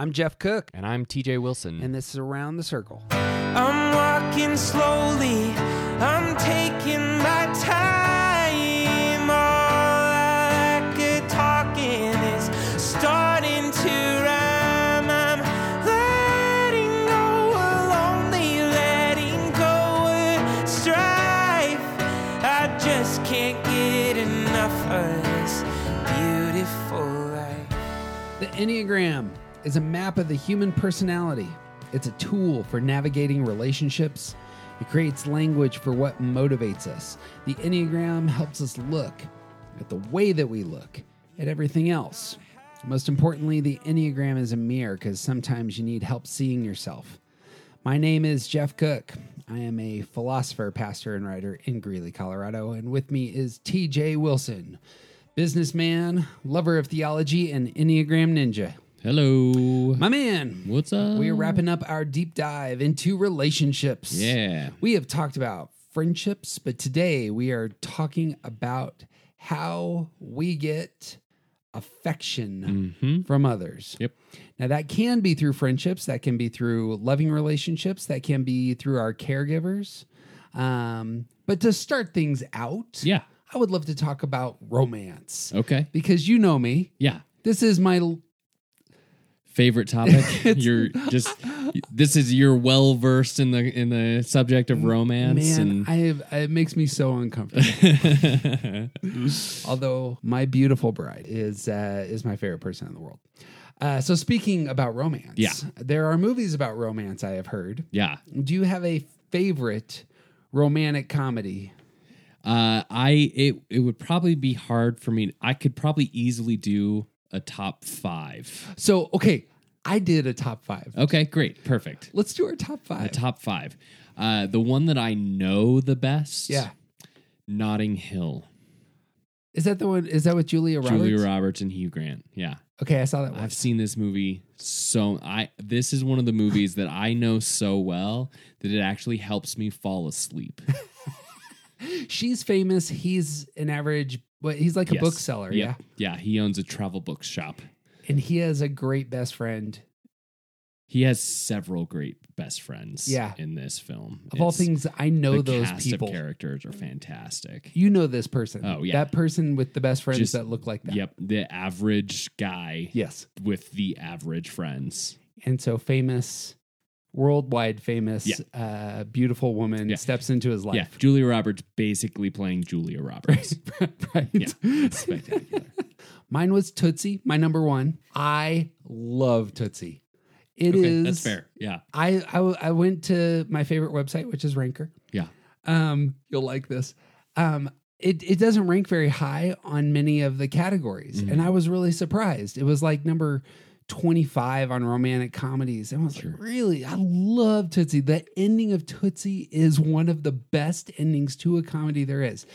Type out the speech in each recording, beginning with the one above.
I'm Jeff Cook, And I'm TJ Wilson. and this is Around the Circle. I'm walking slowly, I'm taking my time. All that good talking is starting to rhyme. I'm letting go lonely, letting go of strife. I just can't get enough of this beautiful life. The Enneagram is a map of the human personality. It's a tool for navigating relationships. It creates language for what motivates us. The Enneagram helps us look at the way that we look at everything else. Most importantly, the Enneagram is a mirror because sometimes you need help seeing yourself. My name is Jeff Cook. I am a philosopher, pastor, and writer in Greeley, Colorado. And with me is TJ Wilson, businessman, lover of theology, and Enneagram ninja. Hello. My man, What's up? we are wrapping up our deep dive into relationships. Yeah. We have talked about friendships, but today we are talking about how we get affection Mm-hmm. from others. Yep. Now, that can be through friendships, that can be through loving relationships, that can be through our caregivers. Um, but to start things out, Yeah. I would love to talk about romance Okay. because you know me. Yeah. This is my Favorite topic. you're just this is you're well versed in the in the subject of romance man. I have, it makes me so uncomfortable. Although my beautiful bride is uh, is my favorite person in the world. Uh, so speaking about romance, Yeah. there are movies about romance. I have heard. yeah. Do you have a favorite romantic comedy? Uh I it it would probably be hard for me. I could probably easily do a top 5. So okay, I did a top five. Okay, great. Perfect. Let's do our top A five. top 5. Uh the one that I know the best. yeah, Notting Hill. is that the one? Is that with Julia Roberts? Julia Roberts and Hugh Grant. Yeah. Okay, I saw that one. I've seen this movie so I this is one of the movies that I know so well that it actually helps me fall asleep. She's famous. He's an average, but he's like a Yes. bookseller. Yep. Yeah, Yeah, he owns a travel book shop. and he has a great best friend. He has several great best friends Yeah. in this film. Of all things, I know the those cast people. of characters are fantastic. You know this person. Oh, yeah. that person with the best friends Just- that look like that. Yep, the average guy Yes, with the average friends. and so famous, worldwide famous, Yeah. uh, beautiful woman Yeah. steps into his Yeah, life. Julia Roberts basically playing Julia Roberts. right. yeah, spectacular. Mine was Tootsie, my number one. I love Tootsie. It is. Okay, that's fair. Yeah, I, I I went to my favorite website, which is Ranker. yeah. Um, you'll like this. Um, it it doesn't rank very high on many of the categories, Mhm. and I was really surprised. It was like number twenty five on romantic comedies, and I was Sure. like, really, I love Tootsie. The ending of Tootsie is one of the best endings to a comedy there is.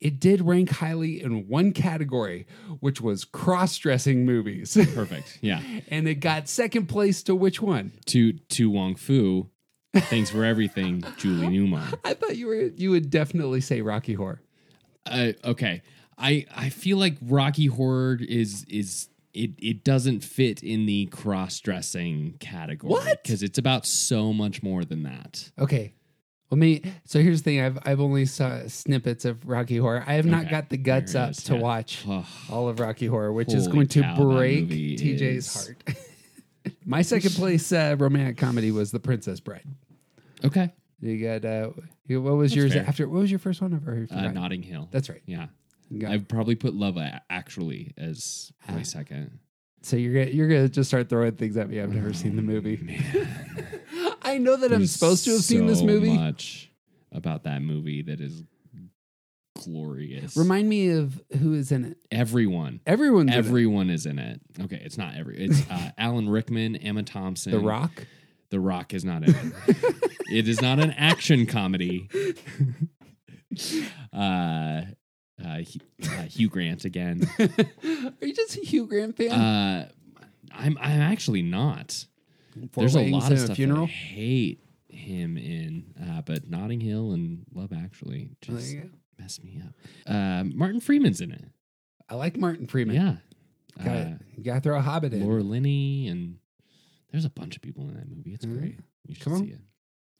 It did rank highly in one category, which was cross dressing movies, Perfect. Yeah. and it got second place to which one? to to Wong Foo. Thanks for everything, Julie Newmar. I thought you were you would definitely say Rocky Horror. Uh, okay, I I feel like Rocky Horror is is it it doesn't fit in the cross dressing category What? because it's about so much more than that. Okay. Well, me. So here's the thing. I've I've only saw snippets of Rocky Horror. I have not Okay. got the guts There it up is, to yeah. watch Ugh. all of Rocky Horror, which is Holy going to cow, that break movie TJ's is- heart. My second place uh, romantic comedy was The Princess Bride. Okay, You got uh, you, what was That's yours fair. after? What was your first one? I've already uh, forgotten. Notting Hill. That's right. yeah. Got- I'd probably put Love A- Actually as Ah. my second. so you're gonna you're gonna just start throwing things at me. I've never seen the movie. Man, I know that I'm there's supposed to have seen this so movie. Much about that movie that is glorious. Remind me of who is in it. everyone. Everyone's in it. Everyone is in it. Okay, it's not every. It's uh, Alan Rickman, Emma Thompson. The Rock. The Rock is not in it. it is not an action comedy. Uh, uh, Hugh, uh, Hugh Grant again. Are you just a Hugh Grant fan? Uh, I'm I'm actually not. There's a lot and of a stuff funeral. that I hate him in, uh, but Notting Hill and Love Actually There just you go. mess me up. Uh, Martin Freeman's in it. I like Martin Freeman. Yeah. Got Uh, You gotta throw a Hobbit in. Laura Linney and There's a bunch of people in that movie. It's Mhm. great. You should Come on. see it.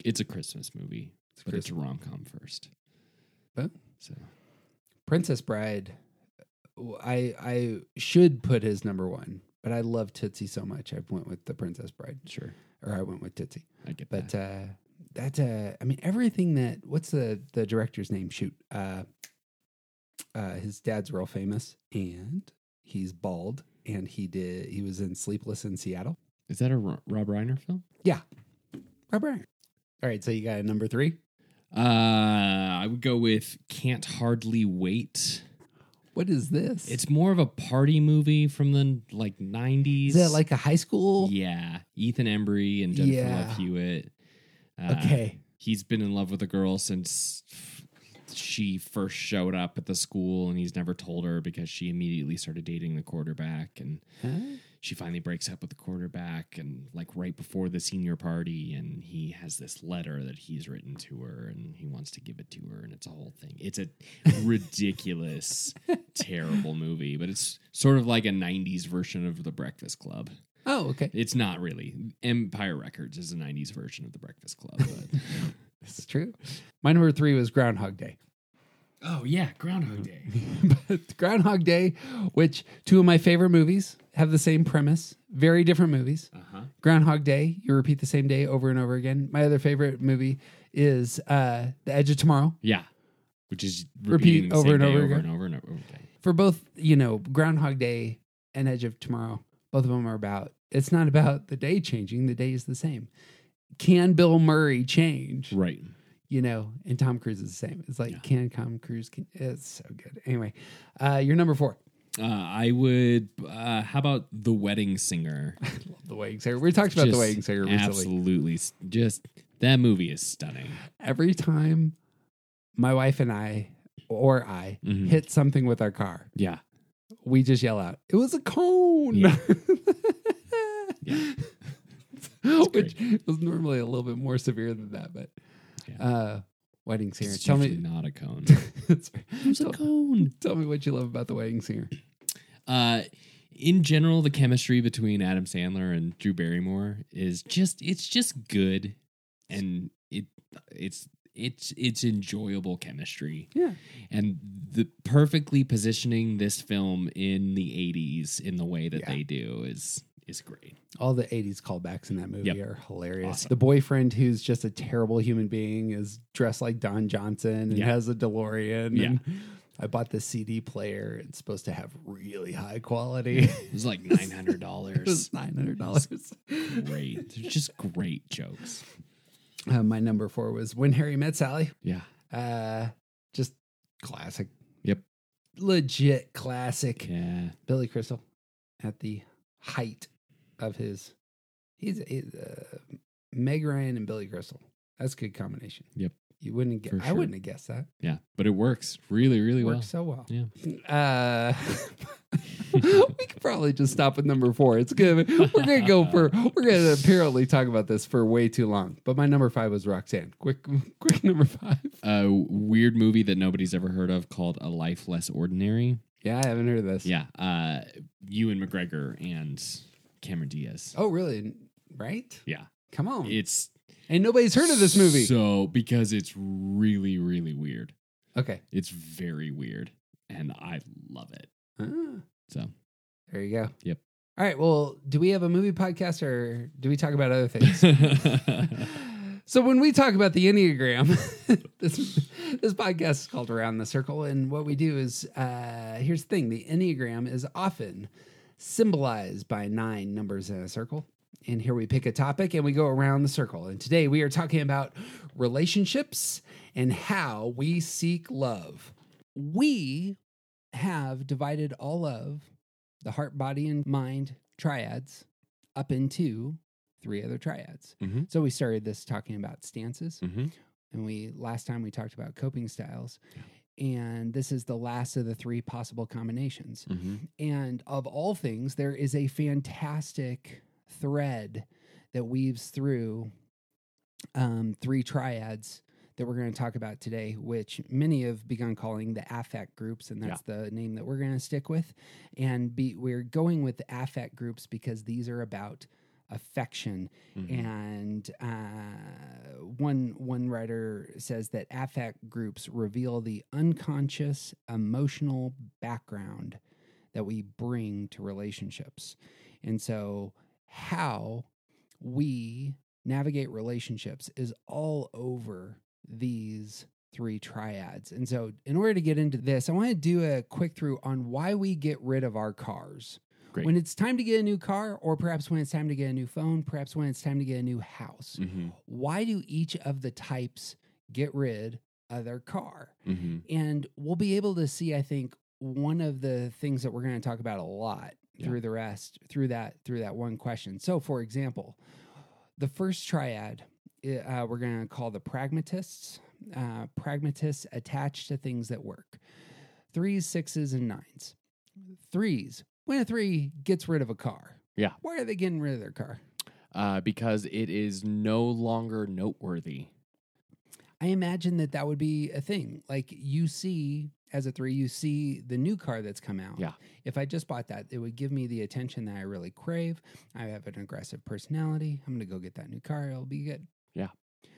It's a Christmas movie, but it's a rom com first. But- so Princess Bride. I I should put his number one, but I love Tootsie so much. I went with the Princess Bride, sure, or I went with Tootsie. I get But that. uh, that uh, I mean, everything that what's the the director's name? Shoot, uh, uh, his dad's real famous, and he's bald, and he did he was in Sleepless in Seattle. Is that a Rob Reiner film? Yeah. Rob Reiner. All right, so you got a number three. Uh, I would go with Can't Hardly Wait. What is this? It's more of a party movie from the like 90s. is that like a high school? Yeah, Ethan Embry and Jennifer Yeah. Love Hewitt. Uh, Okay. he's been in love with a girl since she first showed up at the school, and he's never told her because she immediately started dating the quarterback, and Huh? She finally breaks up with the quarterback, and like right before the senior party, and he has this letter that he's written to her, and he wants to give it to her, and it's a whole thing. It's a ridiculous, terrible movie, but it's sort of like a '90s version of The Breakfast Club. Oh, okay. It's not really. Empire Records is a 90s version of The Breakfast Club. But... True. My number three was Groundhog Day. Oh, yeah. Groundhog Day. but Groundhog Day, which two of my favorite movies have the same premise, very different movies. Uh huh. Groundhog Day, you repeat the same day over and over again. My other favorite movie is uh, The Edge of Tomorrow. Yeah. Which is Repeat over and over over and over and over again. For both, you know, Groundhog Day and Edge of Tomorrow, both of them are about, it's not about the day changing, the day is the same. Can Bill Murray change? Right. You know, and Tom Cruise is the same. It's like, Yeah. can Tom Cruise? Can, it's so good. Anyway, uh, you're number four. Uh, I would. Uh, how about The Wedding Singer? Love the Wedding Singer. We talked about the Just Wedding Singer recently. Absolutely. Just that movie is stunning. Every time my wife and I, or I, Mhm. hit something with our car, Yeah. we just yell out, "It was a cone!" Yeah. Yeah. Which was normally a little bit more severe than that, but Yeah. uh, Wedding Singer. It's Tell me, not a cone. It's- It's a cone. tell me what you love about the Wedding Singer. Uh, in general, the chemistry between Adam Sandler and Drew Barrymore is just it's just good, and it it's it's it's enjoyable chemistry, Yeah. and the perfectly positioning this film in the '80s in the way that Yeah. they do is is great. All the 80s callbacks in that movie Yep. are hilarious. Awesome. The boyfriend who's just a terrible human being is dressed like Don Johnson and Yeah. has a DeLorean. Yeah. And I bought the CD player. It's supposed to have really high quality. It was like nine hundred dollars. was $900. great, They're just great jokes. Uh, my number four was When Harry Met Sally. Yeah. Uh, just classic. Yep. Legit classic. Yeah. Billy Crystal at the height of his. He's, he's uh, Meg Ryan and Billy Crystal. That's a good combination. Yep. You wouldn't get. For I wouldn't have guessed that. Yeah. But it works really, really well. Works so well. Yeah. Uh, we could probably just stop with number four. It's good. We're gonna go for. We're gonna apparently talk about this for way too long. But my number five was Roxanne. Quick, quick number five. A weird movie that nobody's ever heard of called A Life Less Ordinary. Yeah, I haven't heard of this. Yeah. Uh, Ewan McGregor and Cameron Diaz. Oh, really? Right? Yeah. Come on. It's and nobody's heard of this movie. So because it's really, really weird. okay. It's very weird. And I love it. Ah, So there you go. Yep. All right. Well, do we have a movie podcast or do we talk about other things? So when we talk about the Enneagram, this this podcast is called Around the Circle, and what we do is uh, here's the thing: the Enneagram is often symbolized by nine numbers in a circle. And here we pick a topic and we go around the circle. And today we are talking about relationships and how we seek love. We have divided all of the heart, body, and mind triads up into three other triads. Mhm. So we started this talking about stances, hmm and we last time we talked about coping styles. And this is the last of the three possible combinations. hmm And of all things, there is a fantastic thread that weaves through um, three triads that we're going to talk about today, which many have begun calling the affect groups, and that's the name that we're going to stick with. And be, we're going with the affect groups because these are about affection, Mhm. and uh, one one writer says that affect groups reveal the unconscious emotional background that we bring to relationships, and so how we navigate relationships is all over these three triads. And so, in order to get into this, I want to do a quick through on why we get rid of our cars. Great. When it's time to get a new car, or perhaps when it's time to get a new phone, perhaps when it's time to get a new house. Mhm. Why do each of the types get rid of their car? Mhm. And we'll be able to see, I think, one of the things that we're going to talk about a lot Yeah. through the rest, through that, through that one question. So, for example, the first triad uh, we're going to call the pragmatists. Uh, pragmatists attached to things that work. Threes, sixes, and nines. Threes. When a three gets rid of a car, Yeah. why are they getting rid of their car? Uh, because it is no longer noteworthy. I imagine that that would be a thing. Like you see, as a three, you see the new car that's come out. Yeah. If I just bought that, it would give me the attention that I really crave. I have an aggressive personality. I'm going to go get that new car. It'll be good. Yeah.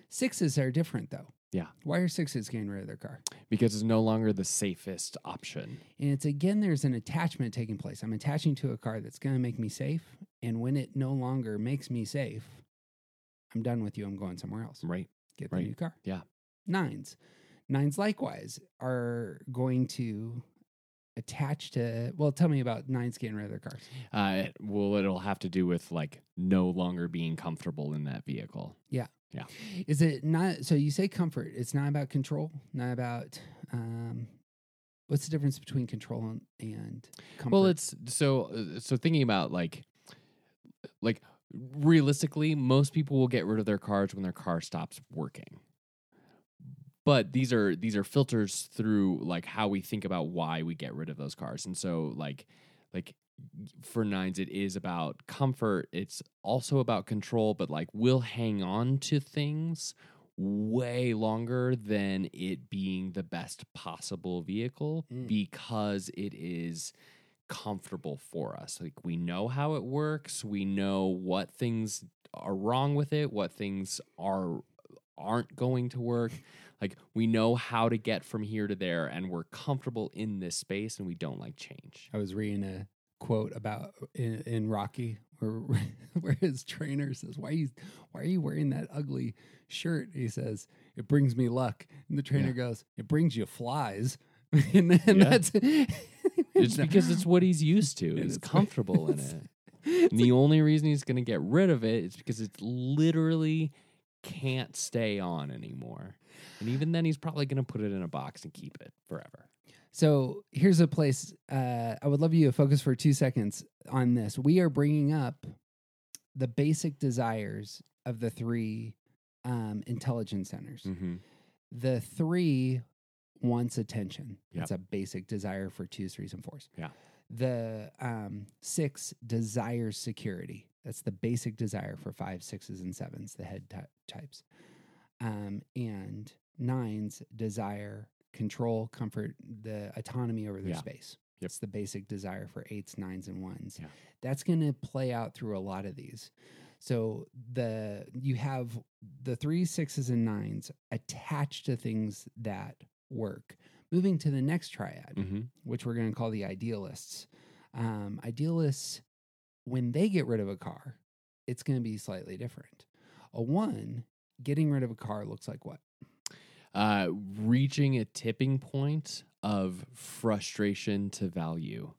Sixes are different though. Yeah. Why are sixes getting rid of their car? Because it's no longer the safest option. And it's again, there's an attachment taking place. I'm attaching to a car that's going to make me safe. And when it no longer makes me safe, I'm done with you. I'm going somewhere else. Right. Get the Right. new car. Yeah. Nines. Nines likewise are going to attach to, well, tell me about nines getting rid of their cars. Uh, well, it'll have to do with like no longer being comfortable in that vehicle. Is it not, so you say comfort, it's not about control, not about, um, what's the difference between control and, and comfort? Well, it's so uh, so thinking about like like realistically, most people will get rid of their cars when their car stops working. But these are these are filters through like how we think about why we get rid of those cars. And so like like for nines it is about comfort, it's also about control, but like we'll hang on to things way longer than it being the best possible vehicle Mm. because it is comfortable for us. Like we know how it works, we know what things are wrong with it, what things are aren't going to work. Like we know how to get from here to there and we're comfortable in this space and we don't like change. I was reading a quote about in, in Rocky where where his trainer says, "Why are you why are you wearing that ugly shirt?" He says, "It brings me luck." And the trainer Yeah. goes, "It brings you flies." and then Yeah. that's It's because it's what he's used to. He's it's- comfortable in it. And the only reason he's going to get rid of it is because it literally can't stay on anymore. And even then, he's probably going to put it in a box and keep it forever. So here's a place uh, I would love you to focus for two seconds on this. We are bringing up the basic desires of the three um, intelligence centers. Mm-hmm. The three wants attention. Yep. That's a basic desire for twos, threes, and fours. Yeah. The um, six desires security. That's the basic desire for five, sixes, and sevens, the head ty- types. Um, and nines desire control, comfort, the autonomy over their Yeah. space. Yep. It's the basic desire for eights, nines, and ones. Yeah. That's going to play out through a lot of these. So the you have the three, sixes, and nines attached to things that work. Moving to the next triad, Mm-hmm. which we're going to call the idealists. Um, idealists, when they get rid of a car, it's going to be slightly different. A one, getting rid of a car looks like what? Uh, reaching a tipping point of frustration to value.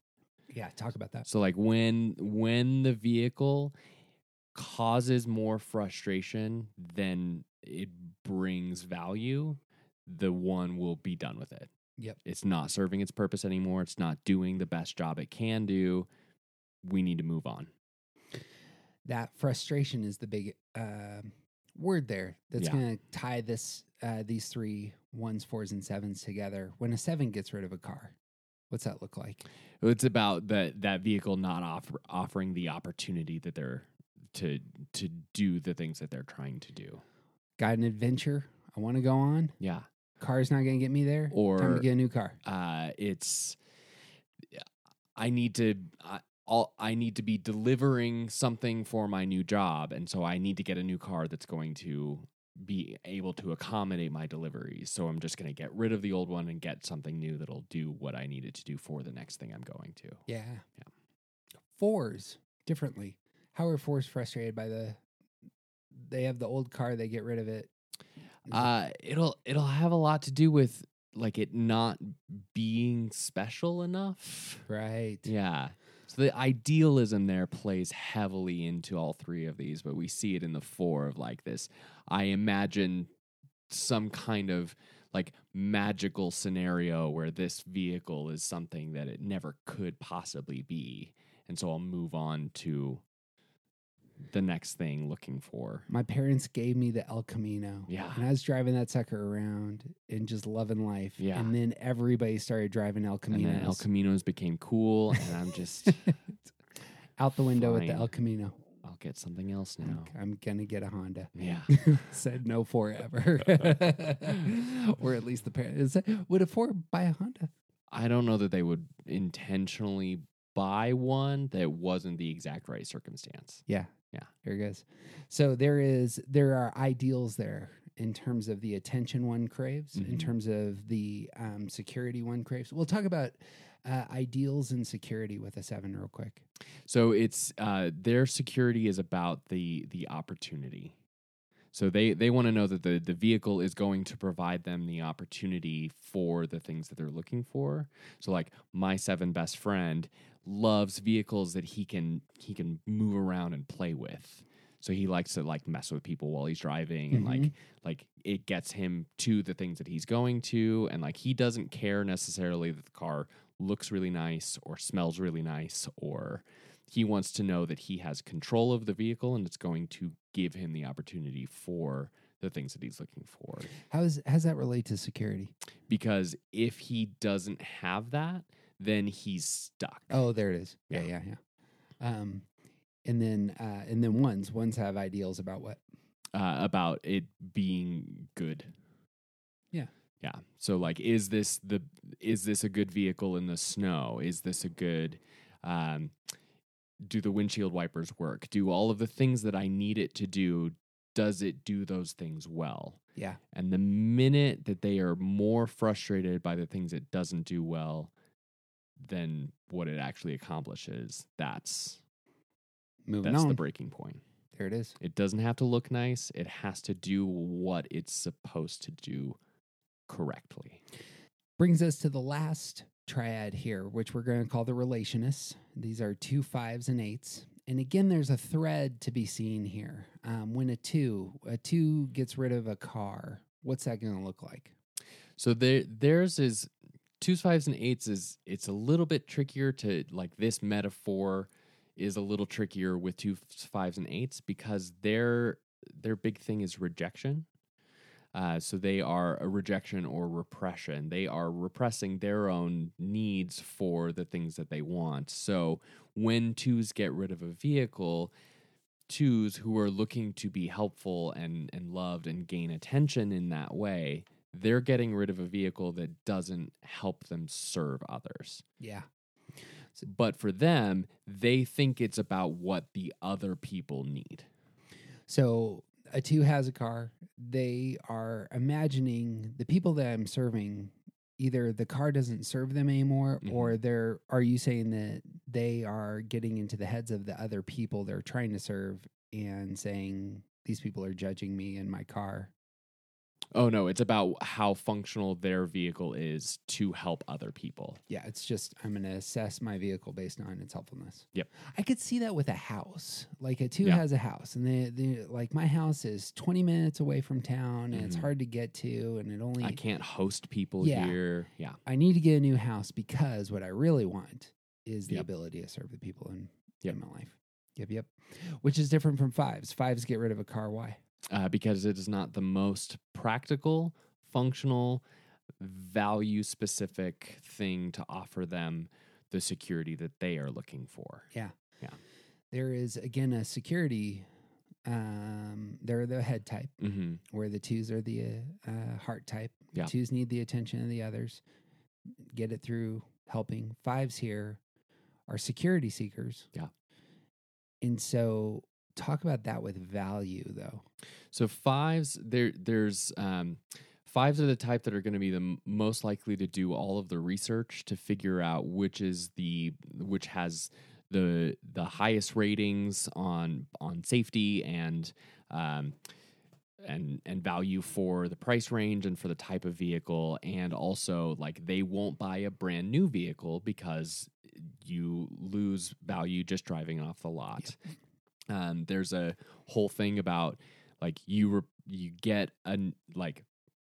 Yeah, talk about that. So like when when the vehicle causes more frustration than it brings value, the one will be done with it. Yep. It's not serving its purpose anymore. It's not doing the best job it can do. We need to move on. That frustration is the big um word there that's Yeah. going to tie this uh, these three ones, fours, and sevens together. When a seven gets rid of a car, what's that look like? It's about that that vehicle not offer, offering the opportunity that they're to to do the things that they're trying to do. Got an adventure I want to go on. Yeah. Car's not going to get me there. Or time to get a new car. uh, it's I need to I, all I need to be delivering something for my new job, and so I need to get a new car that's going to be able to accommodate my deliveries. So I'm just going to get rid of the old one and get something new that'll do what I needed to do for the next thing I'm going to. Yeah. Yeah. Fours differently. How are fours frustrated by the? They have the old car. They get rid of it- Uh, it'll it'll have a lot to do with like it not being special enough. right. Yeah. So the idealism there plays heavily into all three of these, but we see it in the four of like this. I imagine some kind of like magical scenario where this vehicle is something that it never could possibly be. And so I'll move on to the next thing looking for. My parents gave me the El Camino. Yeah. And I was driving that sucker around and just loving life. Yeah. And then everybody started driving El And Caminos. then El Caminos became cool, and I'm just, Out the window with the El Camino. I'll get something else now. I'm, I'm gonna get a Honda. Yeah. Said no forever. or at least the parents. Would a four buy a Honda? I don't know that they would intentionally buy one that wasn't the exact right circumstance. Yeah. Yeah. Here it goes. So there is there are ideals there in terms of the attention one craves, in Mhm. terms of the um, security one craves. We'll talk about uh, ideals and security with a seven real quick. So it's uh, their security is about the the opportunity. So they they want to know that the the vehicle is going to provide them the opportunity for the things that they're looking for. So like my seven best friend loves vehicles that he can he can move around and play with. So he likes to like mess with people while he's driving and like mm-hmm. like it gets him to the things that he's going to and like he doesn't care necessarily that the car looks really nice or smells really nice or he wants to know that he has control of the vehicle and it's going to give him the opportunity for the things that he's looking for How is how's that relate to security? because if he doesn't have that then he's stuck Oh, there it is. Yeah, Yeah. yeah, yeah. Um, and then uh, and then ones ones have ideals about what? uh, about it being good. Yeah. Yeah. So like is this the is this a good vehicle in the snow? Is this a good um do the windshield wipers work? Do all of the things that I need it to do does it do those things well? Yeah. And the minute that they are more frustrated by the things it doesn't do well than what it actually accomplishes, that's Moving that's on. the breaking point. there it is. It doesn't have to look nice. It has to do what it's supposed to do correctly. Brings us to the last triad here, which we're going to call the relationists. These are two fives and eights. And again, there's a thread to be seen here. Um, when a two, a two gets rid of a car, what's that going to look like? So there, theirs is twos, fives, and eights. Is it's a little bit trickier to like this metaphor is a little trickier with twos, fives, and eights because their their big thing is rejection. Uh, so they are a rejection or repression. They are repressing their own needs for the things that they want. So when twos get rid of a vehicle, twos who are looking to be helpful and, and loved and gain attention in that way, they're getting rid of a vehicle that doesn't help them serve others. Yeah. But for them, they think it's about what the other people need. So a two has a car. They are imagining the people that I'm serving. Either the car doesn't serve them anymore, Mhm. or they're. Are you saying that they are getting into the heads of the other people they're trying to serve and saying these people are judging me and my car? Oh no, it's about how functional their vehicle is to help other people. Yeah, it's just I'm going to assess my vehicle based on its helpfulness. Yep. I could see that with a house. Like a two Yeah. has a house, and the, the like my house is 20 minutes away from town, and it's Mhm. hard to get to, and it only I can't host people Yeah. here. Yeah. I need to get a new house because what I really want is the Yep. ability to serve the people in, Yep. in my life. Yep, yep. Which is different from fives. Fives get rid of a car. Why? Uh, because it is not the most practical, functional, value specific thing to offer them the security that they are looking for. Yeah. Yeah. There is again a security. Um, they're the head type, hmm where the twos are the uh, uh, heart type. Yeah. Twos need the attention of the others. Get it through helping. Fives here are security seekers. Yeah. And so talk about that with value though. So fives, there, there's um, fives are the type that are going to be the m- most likely to do all of the research to figure out which is the which has the the highest ratings on on safety and um, and and value for the price range and for the type of vehicle. And also like they won't buy a brand new vehicle because you lose value just driving off the lot um, there's a whole thing about like you re- you get a like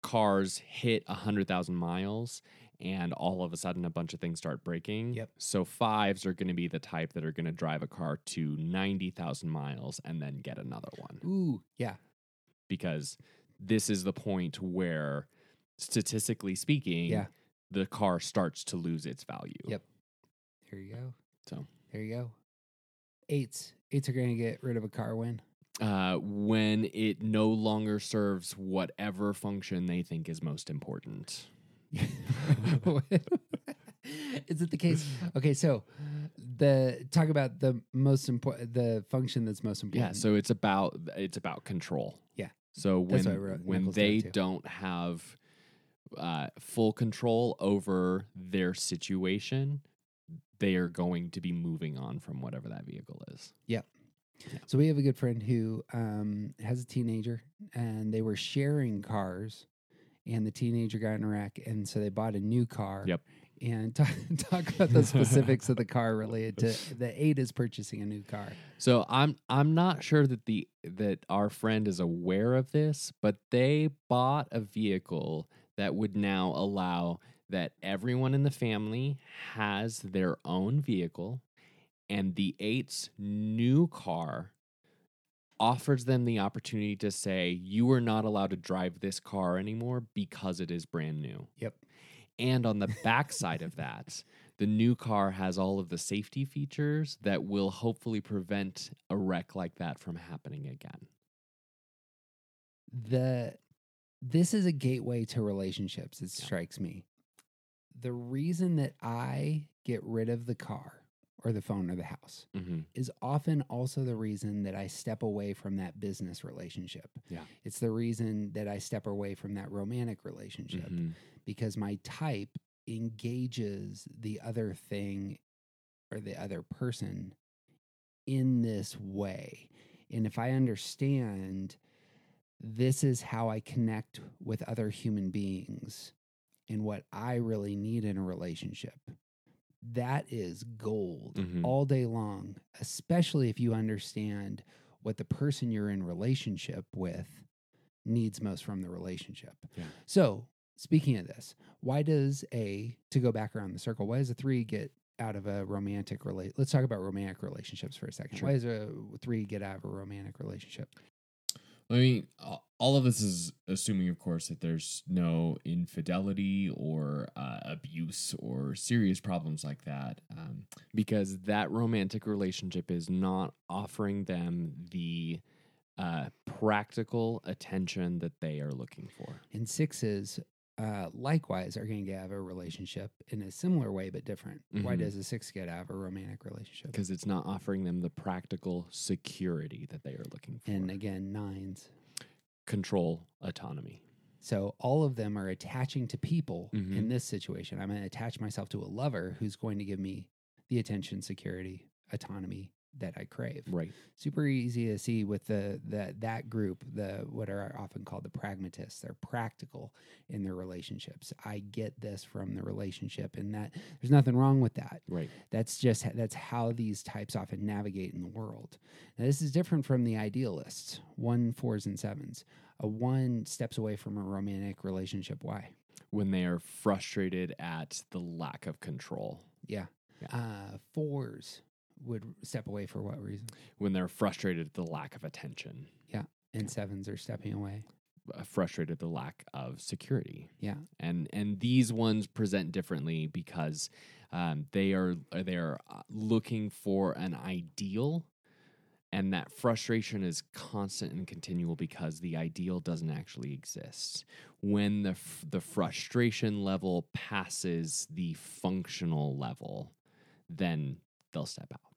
cars hit a hundred thousand miles and all of a sudden a bunch of things start breaking. Yep. So fives are going to be the type that are going to drive a car to ninety thousand miles and then get another one Ooh, yeah. because this is the point where statistically speaking, Yeah. the car starts to lose its value. Yep. There you go. So There you go. Eights. Eights are going to get rid of a car when? uh, when it no longer serves whatever function they think is most important. Is it the case? Okay, so the talk about the most important, the function that's most important. Yeah, so it's about it's about control. Yeah. So when what I wrote when knuckles they don't have uh, full control over their situation, they are going to be moving on from whatever that vehicle is. Yep. So we have a good friend who um, has a teenager, and they were sharing cars, and the teenager got in a wreck, and so they bought a new car. Yep. And talk, talk about the specifics of the car related to the eight is purchasing a new car. So I'm I'm not sure that the that our friend is aware of this, but they bought a vehicle that would now allow that everyone in the family has their own vehicle and the eight's new car offers them the opportunity to say you are not allowed to drive this car anymore because it is brand new. Yep. And on the backside of that, the new car has all of the safety features that will hopefully prevent a wreck like that from happening again. the this is a gateway to relationships it Yeah. strikes me the reason that i get rid of the car or the phone or the house Mm-hmm. is often also the reason that i step away from that business relationship Yeah. it's the reason that i step away from that romantic relationship Mm-hmm. because my type engages the other thing or the other person in this way. And if I understand this is how I connect with other human beings and what I really need in a relationship, that is gold Mhm. all day long, especially if you understand what the person you're in relationship with needs most from the relationship. Yeah. So, speaking of this, why does a to go back around the circle? Why does a three get out of a romantic relate? Let's talk about romantic relationships for a second. Sure. Why does a three get out of a romantic relationship? I mean, all of this is assuming, of course, that there's no infidelity or uh, abuse or serious problems like that. Um, Because that romantic relationship is not offering them the uh, practical attention that they are looking for. And sixes, uh, likewise, are going to have a relationship in a similar way but different. Why Mhm. does a six get out of a romantic relationship? Because it's not offering them the practical security that they are looking for. And again, nines. control, autonomy. So all of them are attaching to people Mhm. in this situation. I'm going to attach myself to a lover who's going to give me the attention, security, autonomy that I crave. Right. Super easy to see with the, the that group, the what are often called the pragmatists. They're practical in their relationships. I get this from the relationship, and that there's nothing wrong with that. Right. That's just that's how these types often navigate in the world. Now, this is different from the idealists, one, fours, and sevens. A one steps away from a romantic relationship. Why? When they are frustrated at the lack of control. Yeah. Yeah. Uh, fours would step away for what reason? When they're frustrated at the lack of attention. Yeah. And sevens are stepping away. uh, Frustrated at the lack of security. Yeah. and and these ones present differently because um, they are they are uh, looking for an ideal and that frustration is constant and continual because the ideal doesn't actually exist when the f- the frustration level passes the functional level then they'll step out.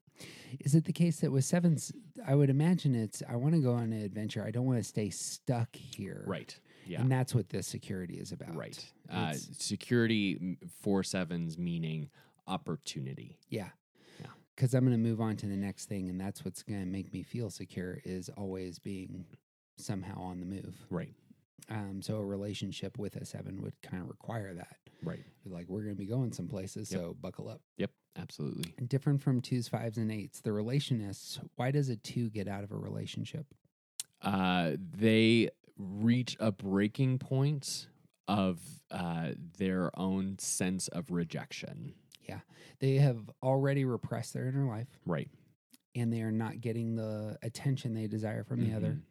Is it the case that with sevens, I would imagine it's I want to go on an adventure. I don't want to stay stuck here. Right. Yeah. And that's what this security is about. Right. Uh, security for sevens meaning opportunity. yeah. Yeah. Because I'm going to move on to the next thing, and that's what's going to make me feel secure is always being somehow on the move. Right. Um, so a relationship with a seven would kind of require that. Right. Like we're going to be going some places, Yep. so buckle up. Yep. Absolutely. Different from twos, fives, and eights. The relationists. Why does a two get out of a relationship? Uh, they reach a breaking point of uh, their own sense of rejection. Yeah. They have already repressed their inner life, Right. and they are not getting the attention they desire from the other, Mhm.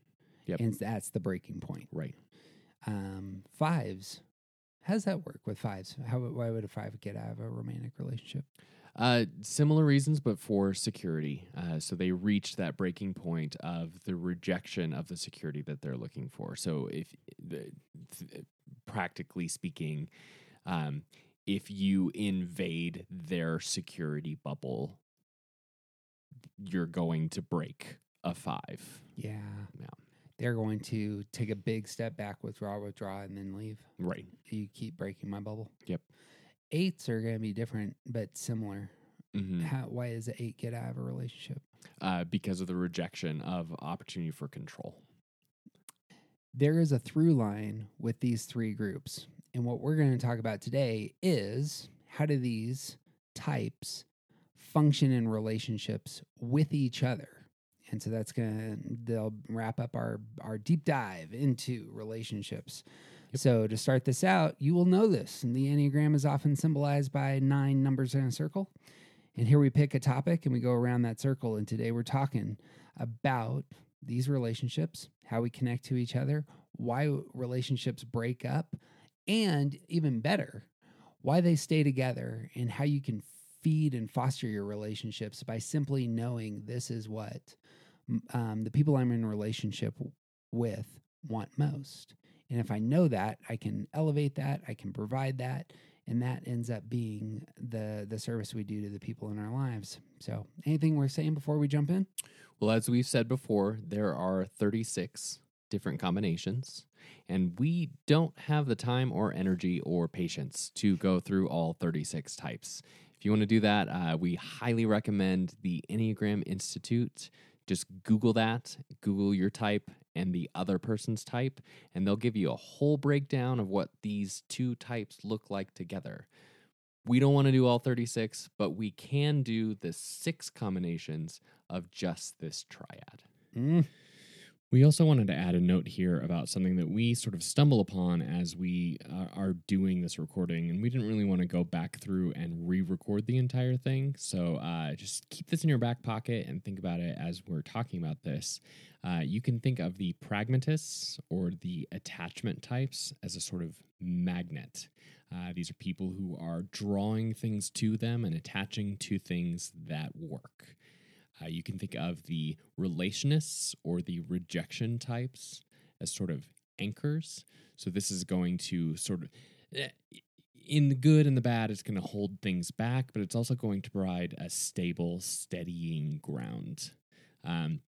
Yep. and that's the breaking point. Right. Um, fives. How does that work with fives? How why would a five get out of a romantic relationship? Uh, similar reasons, but for security. Uh, so they reach that breaking point of the rejection of the security that they're looking for. So if the, th- practically speaking, um, if you invade their security bubble, you're going to break a five. Yeah. Yeah. They're going to take a big step back, withdraw, withdraw, and then leave. Right. You keep breaking my bubble. Yep. Eights are going to be different, but similar. hmm How, why does an eight get out of a relationship? Uh, because of the rejection of opportunity for control. There is a through line with these three groups. And what we're going to talk about today is how do these types function in relationships with each other? And so that's going to they'll wrap up our our deep dive into relationships. So to start this out, you will know this. And the Enneagram is often symbolized by nine numbers in a circle. And here we pick a topic and we go around that circle. And today we're talking about these relationships, how we connect to each other, why relationships break up, and even better, why they stay together, and how you can feed and foster your relationships by simply knowing this is what um, the people I'm in relationship with want most. And if I know that, I can elevate that, I can provide that, and that ends up being the the service we do to the people in our lives. So, anything we're saying before we jump in? Well, as we've said before, there are 36 different combinations, and we don't have the time or energy or patience to go through all 36 types. If you want to do that, uh, we highly recommend the Enneagram Institute. Just Google that, Google your type and the other person's type, and they'll give you a whole breakdown of what these two types look like together. We don't want to do all 36, but we can do the six combinations of just this triad. Mm, We also wanted to add a note here about something that we sort of stumble upon as we uh, are doing this recording, and we didn't really want to go back through and re record the entire thing. So uh, just keep this in your back pocket and think about it as we're talking about this. Uh, you can think of the pragmatists or the attachment types as a sort of magnet. Uh, these are people who are drawing things to them and attaching to things that work. Uh, you can think of the relationists or the rejection types as sort of anchors. So this is going to sort of, eh, in the good and the bad, it's going to hold things back, but it's also going to provide a stable, steadying ground. Um,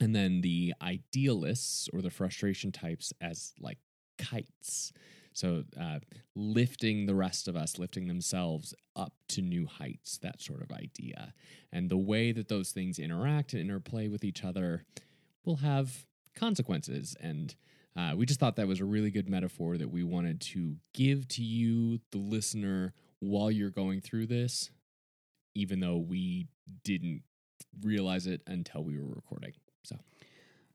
and then the idealists or the frustration types as like kites. So uh, lifting the rest of us, lifting themselves up to new heights, that sort of idea. And the way that those things interact and interplay with each other will have consequences. And uh, we just thought that was a really good metaphor that we wanted to give to you, the listener, while you're going through this, even though we didn't realize it until we were recording. So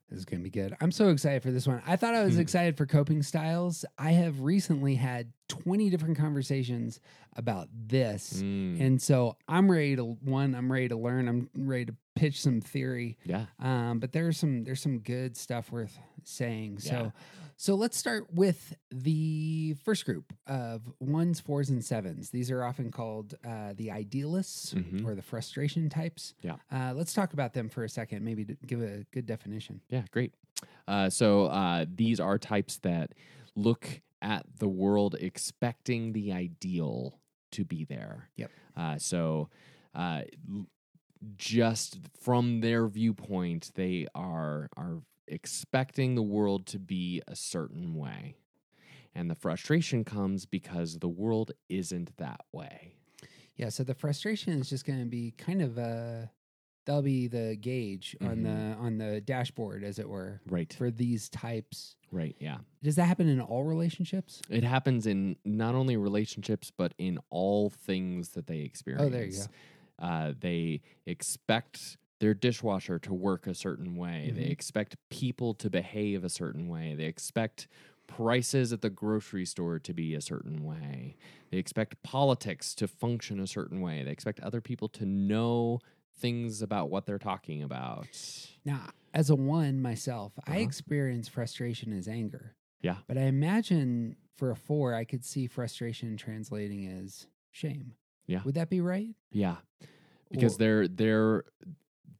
This is going to be good. I'm so excited for this one. I thought I was Hmm. excited for coping styles. I have recently had 20 different conversations about this. Mm, And so I'm ready to one, I'm ready to learn. I'm ready to pitch some theory. yeah. Um, but there's some there's some good stuff worth saying. So Yeah. So let's start with the first group of ones, fours, and sevens. These are often called uh, the idealists Mhm. or the frustration types. Yeah. Uh, let's talk about them for a second. Maybe give a good definition. Yeah, great. Uh, so uh, these are types that look at the world expecting the ideal to be there. Yep. Uh, so uh, just from their viewpoint, they are are expecting the world to be a certain way. And the frustration comes because the world isn't that way. Yeah, so the frustration is just going to be kind of a that'll be the gauge on the on the dashboard as it were Right. for these types. Right. Yeah. Does that happen in all relationships? It happens in not only relationships, but in all things that they experience. Oh, there you go. Uh, they expect their dishwasher to work a certain way. They Mhm. expect people to behave a certain way. They expect prices at the grocery store to be a certain way. They expect politics to function a certain way. They expect other people to know things about what they're talking about. Now, as a one myself, I Uh-huh. experience frustration as anger. Yeah. But I imagine for a four, I could see frustration translating as shame. Yeah. Would that be right? Yeah. Because Or- their their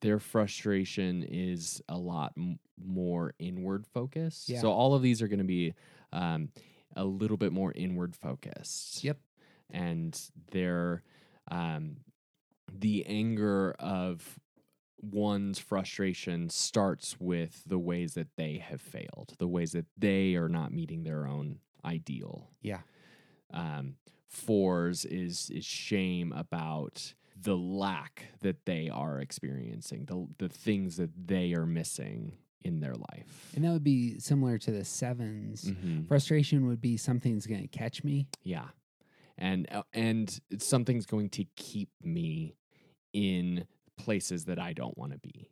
their frustration is a lot m- more inward focused. Yeah. So all of these are going to be um, a little bit more inward focused. Yep. And they're um, the anger of one's frustration starts with the ways that they have failed, the ways that they are not meeting their own ideal Yeah. um, fours is is shame about the lack that they are experiencing, the the things that they are missing in their life. And that would be similar to the 7s Mhm. Frustration would be something's going to catch me. Yeah, and uh, and something's going to keep me in places that I don't want to be.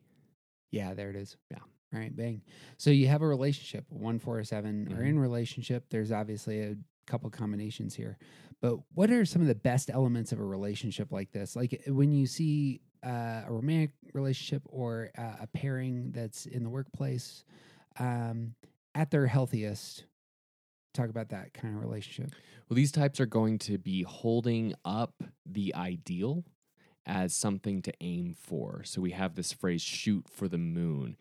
Yeah, there it is. Yeah. All right, bang. So you have a relationship, one, four, or 7 are Mhm. in relationship. There's obviously a couple combinations here, but what are some of the best elements of a relationship like this? Like uh, when you see uh, a romantic relationship or uh, a pairing that's in the workplace um, at their healthiest. Talk about that kind of relationship. Well, these types are going to be holding up the ideal as something to aim for. So we have this phrase shoot for the moon.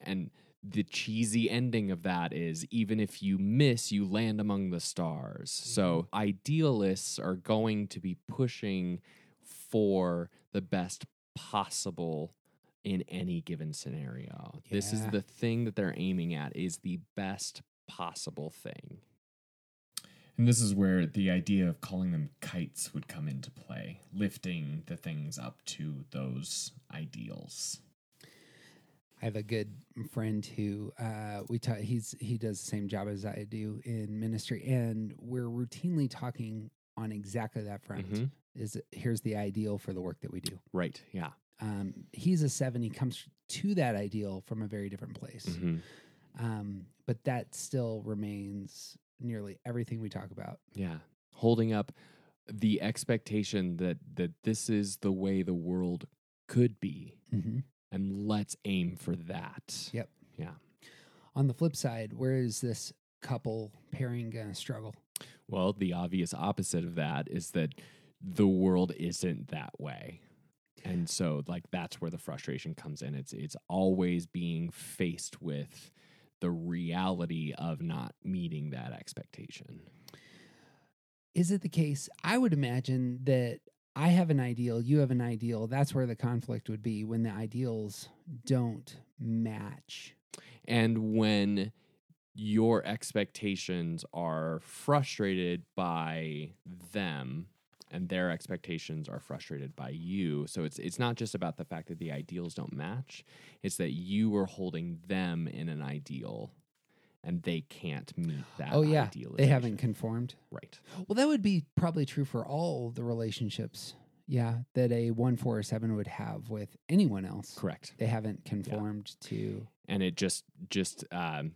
And the cheesy ending of that is even if you miss, you land among the stars. So mm-hmm. idealists are going to be pushing for the best possible in any given scenario. This is the thing that they're aiming at is the best possible thing. And this is where the idea of calling them kites would come into play, lifting the things up to those ideals. I have a good friend who uh, we ta- he's he does the same job as I do in ministry, and we're routinely talking on exactly that front. Mhm. Is here's the ideal for the work that we do. Right. Yeah. Um, he's a seven. He comes to that ideal from a very different place, Mhm. um, but that still remains nearly everything we talk about. Yeah. Holding up the expectation that that this is the way the world could be Mm-hmm. And let's aim for that. Yep. Yeah. On the flip side, where is this couple pairing going to struggle? Well, the obvious opposite of that is that the world isn't that way. And so like that's where the frustration comes in. It's it's always being faced with the reality of not meeting that expectation. is it the case? I would imagine that I have an ideal, you have an ideal. That's where the conflict would be when the ideals don't match. And when your expectations are frustrated by them and their expectations are frustrated by you. So it's it's not just about the fact that the ideals don't match. It's that you are holding them in an ideal and they can't meet that oh yeah, they haven't conformed. right. Well, that would be probably true for all the relationships. Yeah, that a one, four, or seven would have with anyone else. Correct. They haven't conformed to. And it just just um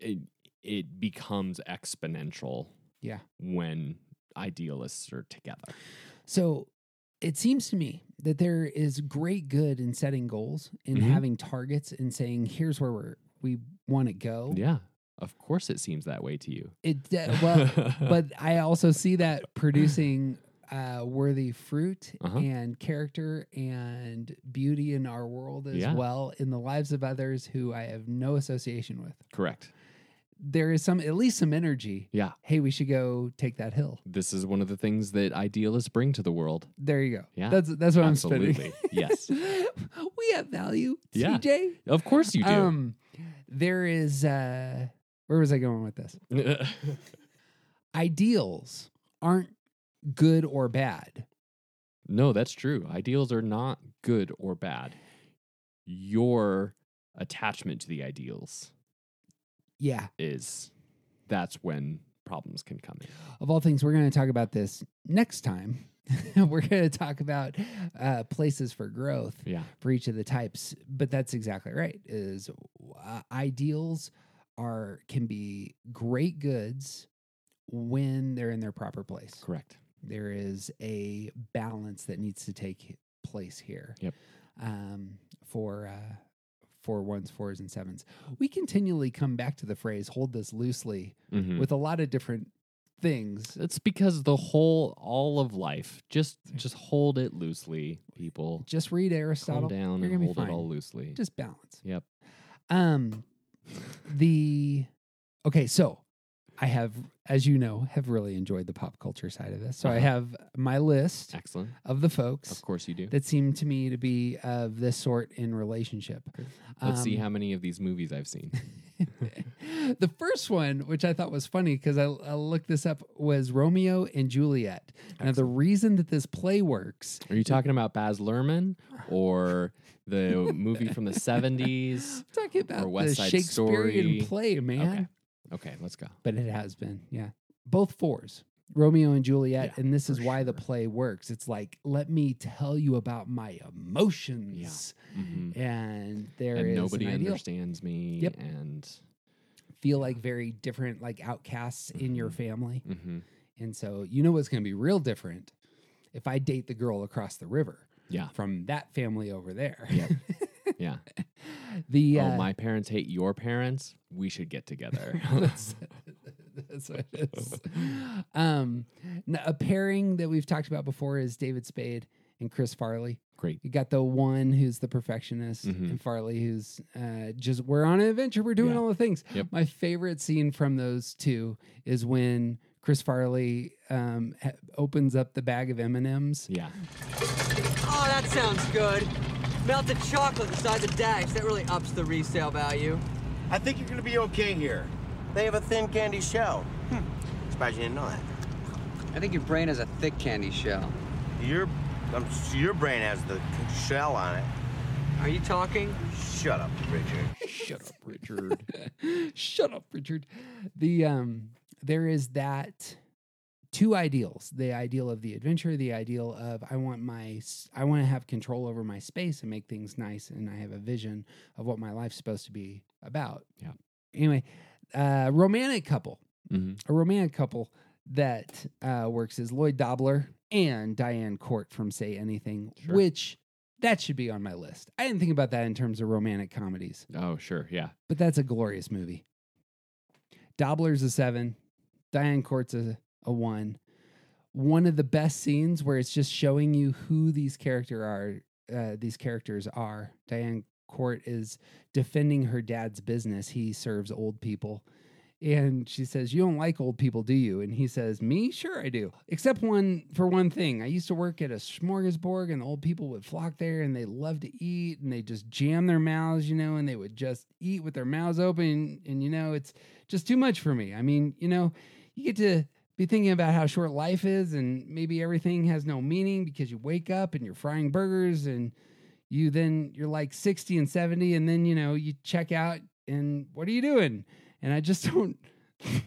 it it becomes exponential Yeah. when idealists are together. So it seems to me that there is great good in setting goals, in Mhm. having targets, and saying, "Here's where we're we want to go." Yeah. Of course it seems that way to you. It de- well, but I also see that producing uh, worthy fruit Uh-huh. and character and beauty in our world as Yeah. well in the lives of others who I have no association with. Correct. there is some at least some energy. Yeah. Hey, we should go take that hill. This is one of the things that idealists bring to the world. There you go. Yeah, That's that's what absolutely. I'm spinning. Yes. we have value. Yeah. CJ. Of course you do. Um there is uh where was I going with this? Ideals aren't good or bad. no, that's true. Ideals are not good or bad. Your attachment to the ideals Yeah. is that's when problems can come in. Of all things, we're going to talk about this next time. we're going to talk about uh, places for growth Yeah. for each of the types. But that's exactly right. Is uh, ideals are can be great goods when they're in their proper place. Correct. There is a balance that needs to take place here. Yep. Um, for uh, for ones, fours, and sevens, we continually come back to the phrase "hold this loosely" Mhm. with a lot of different things. It's because the whole all of life just just hold it loosely, people. Just read Aristotle. Calm down You're and hold it all loosely. Just balance. yep. Um, the okay, so I have, as you know, have really enjoyed the pop culture side of this. So I Uh-huh. have my list Excellent. of the folks Of course you do. that seem to me to be of this sort in relationship. Let's see Um, how many of these movies I've seen. the first one, which I thought was funny because I, I looked this up, was Romeo and Juliet. Now, the reason that this play works, Are you talking about Baz Luhrmann or the movie from the 70s? I'm talking about West the Side Shakespearean Story. play, man. Okay. Okay, let's go. But it has been, yeah. Both fours. Romeo and Juliet, Yeah, and this is why the play works. It's like, let me tell you about my emotions. Mhm. And there is And nobody an understands me. Yep. And Feel like very different, like outcasts in your Mhm. family. mhm. And so you know what's going to be real different if I date the girl across the river yeah, from that family over there. Yep. yeah. the uh, oh, my parents hate your parents. We should get together. that's, that's what it is. Um, n- a pairing that we've talked about before is David Spade and Chris Farley. Great. You got the one who's the perfectionist, Mhm. and Farley who's uh, just we're on an adventure. We're doing Yeah. all the things. Yep. My favorite scene from those two is when Chris Farley um, ha- opens up the bag of M and M's. Yeah. Oh, that sounds good. Melted chocolate inside the dash. That really ups the resale value. I think you're gonna be okay here. They have a thin candy shell. Hmm. Surprised you didn't know that. I think your brain has a thick candy shell. Your, um, your brain has the shell on it. Are you talking? Shut up, Richard. Shut up, Richard. Shut up, Richard. The um, there is that two ideals: the ideal of the adventure, the ideal of I want my i want to have control over my space and make things nice, and I have a vision of what my life's supposed to be about. Yeah. Anyway, uh, romantic couple, Mhm. a romantic couple that uh, works is Lloyd Dobler and Diane Court from Say Anything, Sure. which. That should be on my list. I didn't think about that in terms of romantic comedies Oh, sure. Yeah. but that's a glorious movie. Dobler's a seven, Diane Court's a, a one. One of the best scenes where it's just showing you who these character are. Uh, these characters are. Diane Court is defending her dad's business. He serves old people, and she says, "You don't like old people, do you?" And he says, "Me, sure I do. Except one for one thing. I used to work at a smorgasbord, and old people would flock there, and they love to eat, and they just jam their mouths, you know, and they would just eat with their mouths open, and you know, it's just too much for me. I mean, you know, you get to." Be thinking about how short life is, and maybe everything has no meaning because you wake up and you're frying burgers, and you then you're like 60 and 70, and then you know you check out, and what are you doing? And I just don't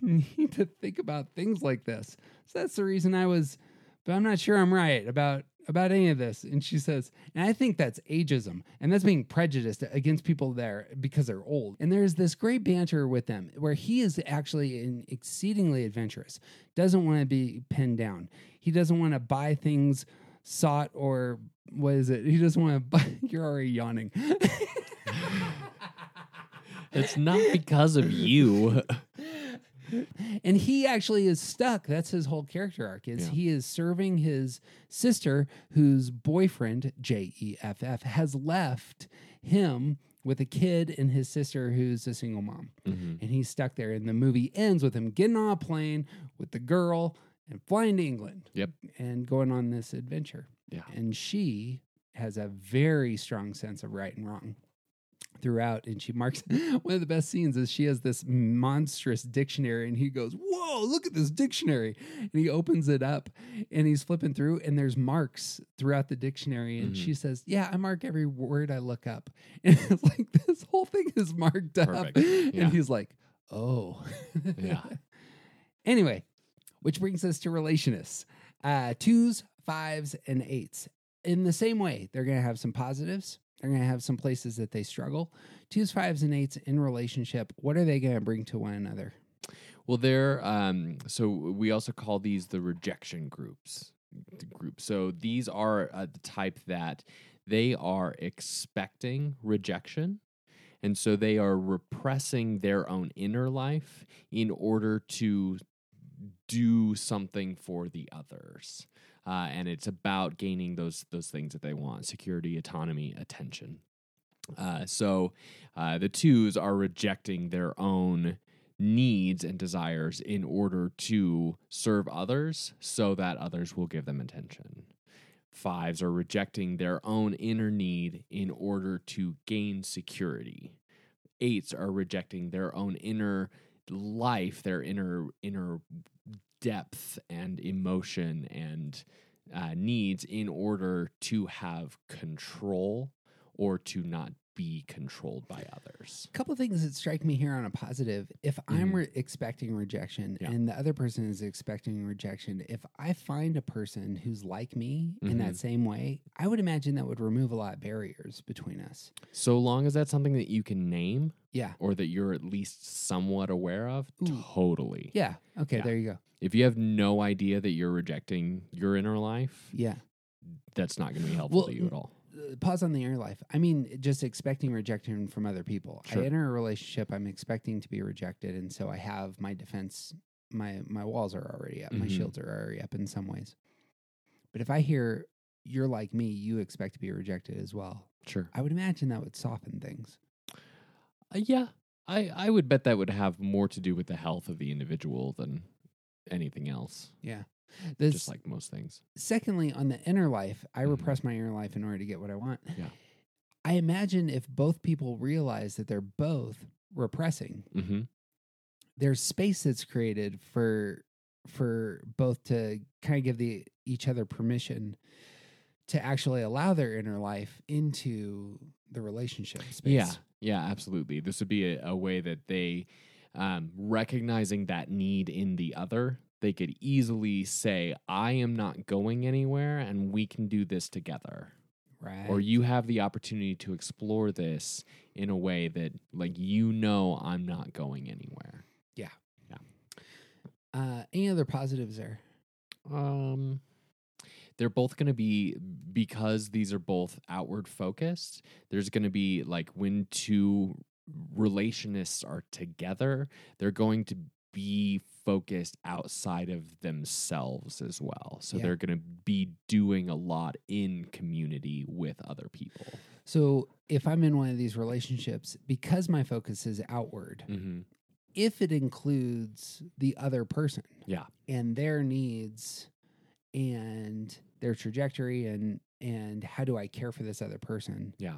need to think about things like this. So that's the reason I was, but I'm not sure I'm right about about any of this. And she says, and I think that's ageism, and that's being prejudiced against people there because they're old. And there's this great banter with them where he is actually in exceedingly adventurous, doesn't want to be pinned down. He doesn't want to buy things sought or what is it? He doesn't want to buy. You're already yawning. It's not because of you. and he actually is stuck that's his whole character arc is Yeah. he is serving his sister whose boyfriend j-e-f-f has left him with a kid and his sister who's a single mom. Mhm. And he's stuck there. And the movie ends with him getting on a plane with the girl and flying to England. Yep. And going on this adventure. Yeah. And she has a very strong sense of right and wrong throughout. And she marks one of the best scenes is she has this monstrous dictionary and he goes, Whoa, look at this dictionary. And he opens it up and he's flipping through and there's marks throughout the dictionary. And Mhm. she says, Yeah, I mark every word I look up. And it's like this whole thing is marked up. Yeah. And he's like, Oh. Yeah. Anyway, which brings us to relationists uh, twos, fives, and eights. In the same way, they're going to have some positives. They're going to have some places that they struggle. Twos, fives, and eights in relationship. What are they going to bring to one another? Well, they're um, so we also call these the rejection groups. the Group. So these are uh, the type that they are expecting rejection, and so they are repressing their own inner life in order to do something for the others. Uh, and it's about gaining those those things that they want: security, autonomy, attention. Uh, so uh, the twos are rejecting their own needs and desires in order to serve others so that others will give them attention. Fives are rejecting their own inner need in order to gain security. Eights are rejecting their own inner life, their inner inner depth and emotion and uh, needs in order to have control or to not be controlled by others. A couple things that strike me here on a positive. If I'm Mhm. re- expecting rejection Yeah. and the other person is expecting rejection, if I find a person who's like me in Mhm. that same way, I would imagine that would remove a lot of barriers between us. So long as that's something that you can name Yeah. or that you're at least somewhat aware of, Ooh. totally. Yeah. Okay. Yeah. There you go. If you have no idea that you're rejecting your inner life, Yeah. that's not going to be helpful Well, to you at all. uh, pause on the inner life. I mean, just expecting rejection from other people. Sure. I enter a relationship, I'm expecting to be rejected, and so I have my defense. My my walls are already up. My Mhm. shields are already up in some ways. But if I hear you're like me, you expect to be rejected as well. Sure. I would imagine that would soften things. Uh, yeah. I, I would bet that would have more to do with the health of the individual than anything else, Yeah. This, just like most things. secondly, on the inner life, I Mhm. repress my inner life in order to get what I want. Yeah. I imagine if both people realize that they're both repressing, Mm-hmm. there's space that's created for for both to kind of give the each other permission to actually allow their inner life into the relationship space. Yeah, yeah, absolutely. This would be a, a way that they, um, recognizing that need in the other, they could easily say, I am not going anywhere and we can do this together. Right. Or you have the opportunity to explore this in a way that, like, you know, I'm not going anywhere. Yeah. Yeah. Uh, any other positives there? Um, they're both going to be because these are both outward focused. There's going to be like when two relationists are together, they're going to be focused outside of themselves as well. So Yeah. they're going to be doing a lot in community with other people. So if I'm in one of these relationships, because my focus is outward, Mm-hmm. if it includes the other person Yeah. and their needs and their trajectory and and how do I care for this other person? Yeah.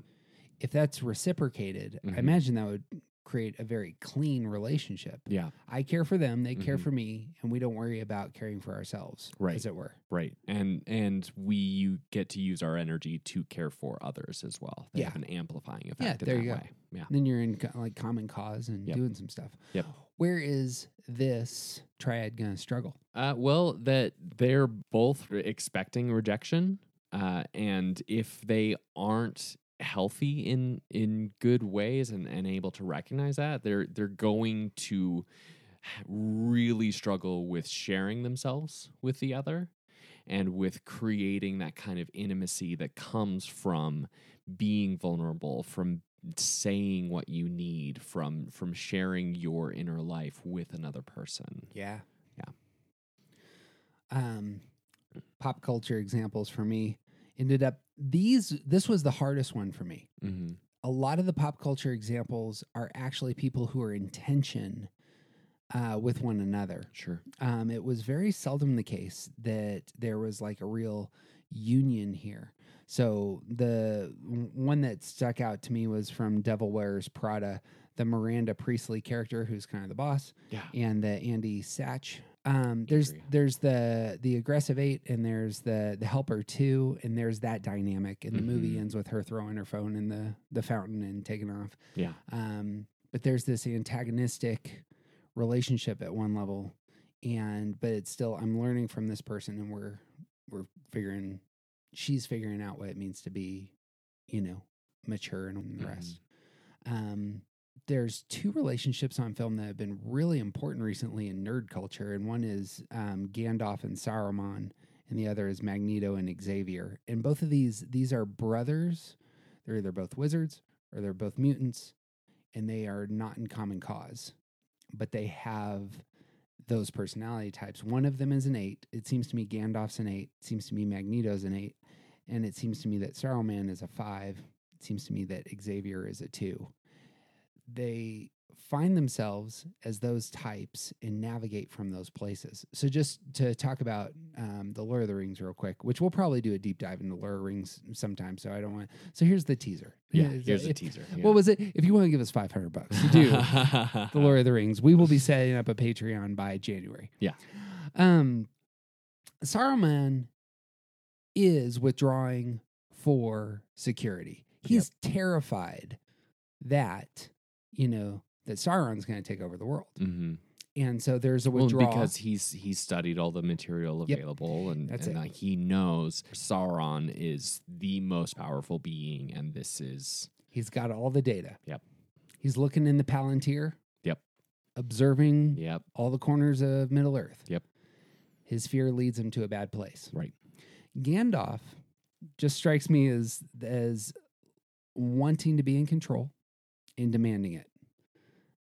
If that's reciprocated, I Mhm. imagine that would create a very clean relationship. Yeah. I care for them, they care Mhm. for me, and we don't worry about caring for ourselves, Right. as it were. Right. And and we you get to use our energy to care for others as well. They Yeah. have an amplifying effect Yeah, in there that you go. way. Yeah. And then you're in like common cause and Yep. doing some stuff. Yep. Where is this triad going to struggle? Uh, well, that they're both expecting rejection, uh, and if they aren't healthy in in good ways and, and able to recognize that, they're they're going to really struggle with sharing themselves with the other and with creating that kind of intimacy that comes from being vulnerable from saying what you need from from sharing your inner life with another person Yeah. Yeah. Um, pop culture examples for me ended up these. This was the hardest one for me. mm-hmm. a lot of the pop culture examples are actually people who are in tension uh, with one another. Sure. Um, it was very seldom the case that there was like a real union here. So the one that stuck out to me was from Devil Wears Prada, the Miranda Priestly character, who's kind of the boss, Yeah. and the Andy Satch. Um, there's there's the the aggressive eight, and there's the the helper two, and there's that dynamic. And the movie Mhm. ends with her throwing her phone in the the fountain and taking off. Yeah. Um, but there's this antagonistic relationship at one level, and but it's still I'm learning from this person, and we're we're figuring she's figuring out what it means to be, you know, mature and the rest. Um, there's two relationships on film that have been really important recently in nerd culture, and one is um, Gandalf and Saruman, and the other is Magneto and Xavier. And both of these these are brothers. They're either both wizards or they're both mutants, and they are not in common cause, but they have those personality types. One of them is an eight. It seems to me Gandalf's an eight. It seems to me Magneto's an eight, and it seems to me that Saruman is a five. It seems to me that Xavier is a two they find themselves as those types and navigate from those places. So, just to talk about um, the Lord of the Rings real quick, which we'll probably do a deep dive into the Lord of the Rings sometime. So, I don't want. So, here's the teaser. Yeah. Here's it- teaser. What was it? If you want to give us 500 bucks, you do. the Lord of the Rings. We will be setting up a Patreon by January. Yeah. Um, Saruman is withdrawing for security. He's terrified that you know that Sauron's going to take over the world, hmm and so there's a Well, withdrawal. because he's he's studied all the material Yep. available, and, That's and like, he knows Sauron is the most powerful being, and this is he's got all the data. Yep. He's looking in the Palantir. Yep. Observing yep, all the corners of Middle Earth. Yep. His fear leads him to a bad place. right. Gandalf just strikes me as as wanting to be in control and demanding it.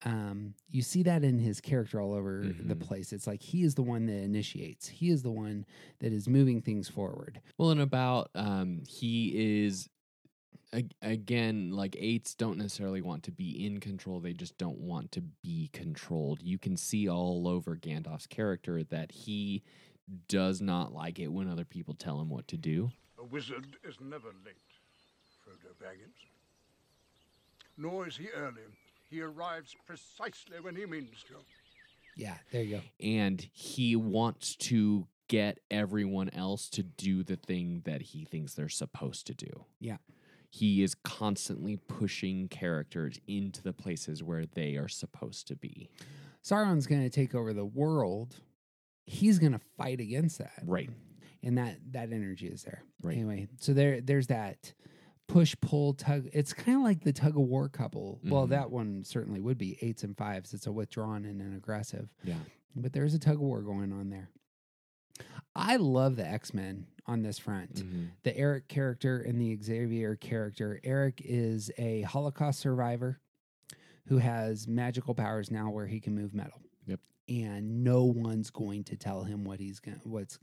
Um, you see that in his character all over the Mhm. place. It's like he is the one that initiates. He is the one that is moving things forward. Well, and about um, he is ag- again like eights don't necessarily want to be in control; they just don't want to be controlled. You can see all over Gandalf's character that he does not like it when other people tell him what to do. A wizard is never late, Frodo Baggins. Nor is he early. He arrives precisely when he means to. Yeah, there you go. and he wants to get everyone else to do the thing that he thinks they're supposed to do. Yeah. He is constantly pushing characters into the places where they are supposed to be. Sauron's going to take over the world. He's going to fight against that. Right. and that that energy is there. Right. Anyway, so there there's that push pull tug. It's kind of like the tug of war couple. Well, Mhm. that one certainly would be eights and fives. It's a withdrawn and an aggressive. Yeah. But there's a tug of war going on there. I love the X Men on this front. Mhm. The Erik character and the Xavier character. Erik is a Holocaust survivor who has magical powers now where he can move metal. Yep. And no one's going to tell him what he's going what's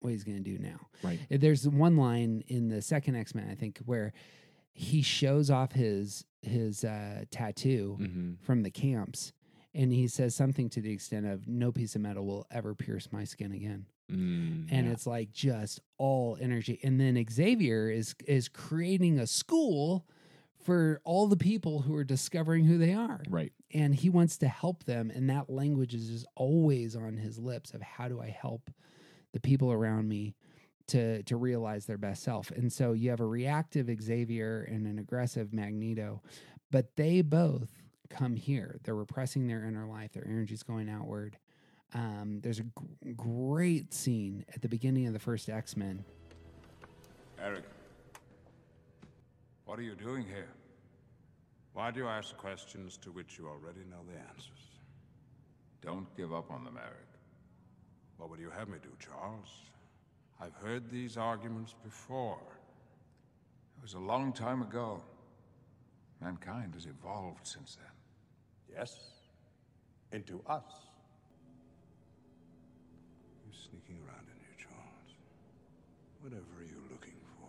what he's going to do now. Right. Uh, There's one line in the second X Men, I think, where he shows off his his uh, tattoo hmm from the camps, and he says something to the extent of "No piece of metal will ever pierce my skin again." Mm, And yeah. it's like just all energy. And then Xavier is is creating a school for all the people who are discovering who they are right. and he wants to help them and that language is just always on his lips of how do i help the people around me to to realize their best self and so you have a reactive xavier and an aggressive magneto but they both come here they're repressing their inner life their energy's going outward um, there's a g- great scene at the beginning of the first x-men Erik, what are you doing here? Why do you ask questions to which you already know the answers? Don't give up on them, Erik. What would you have me do, Charles? I've heard these arguments before. It was a long time ago. Mankind has evolved since then. Yes. Into us. You're sneaking around in here, Charles. Whatever are you looking for?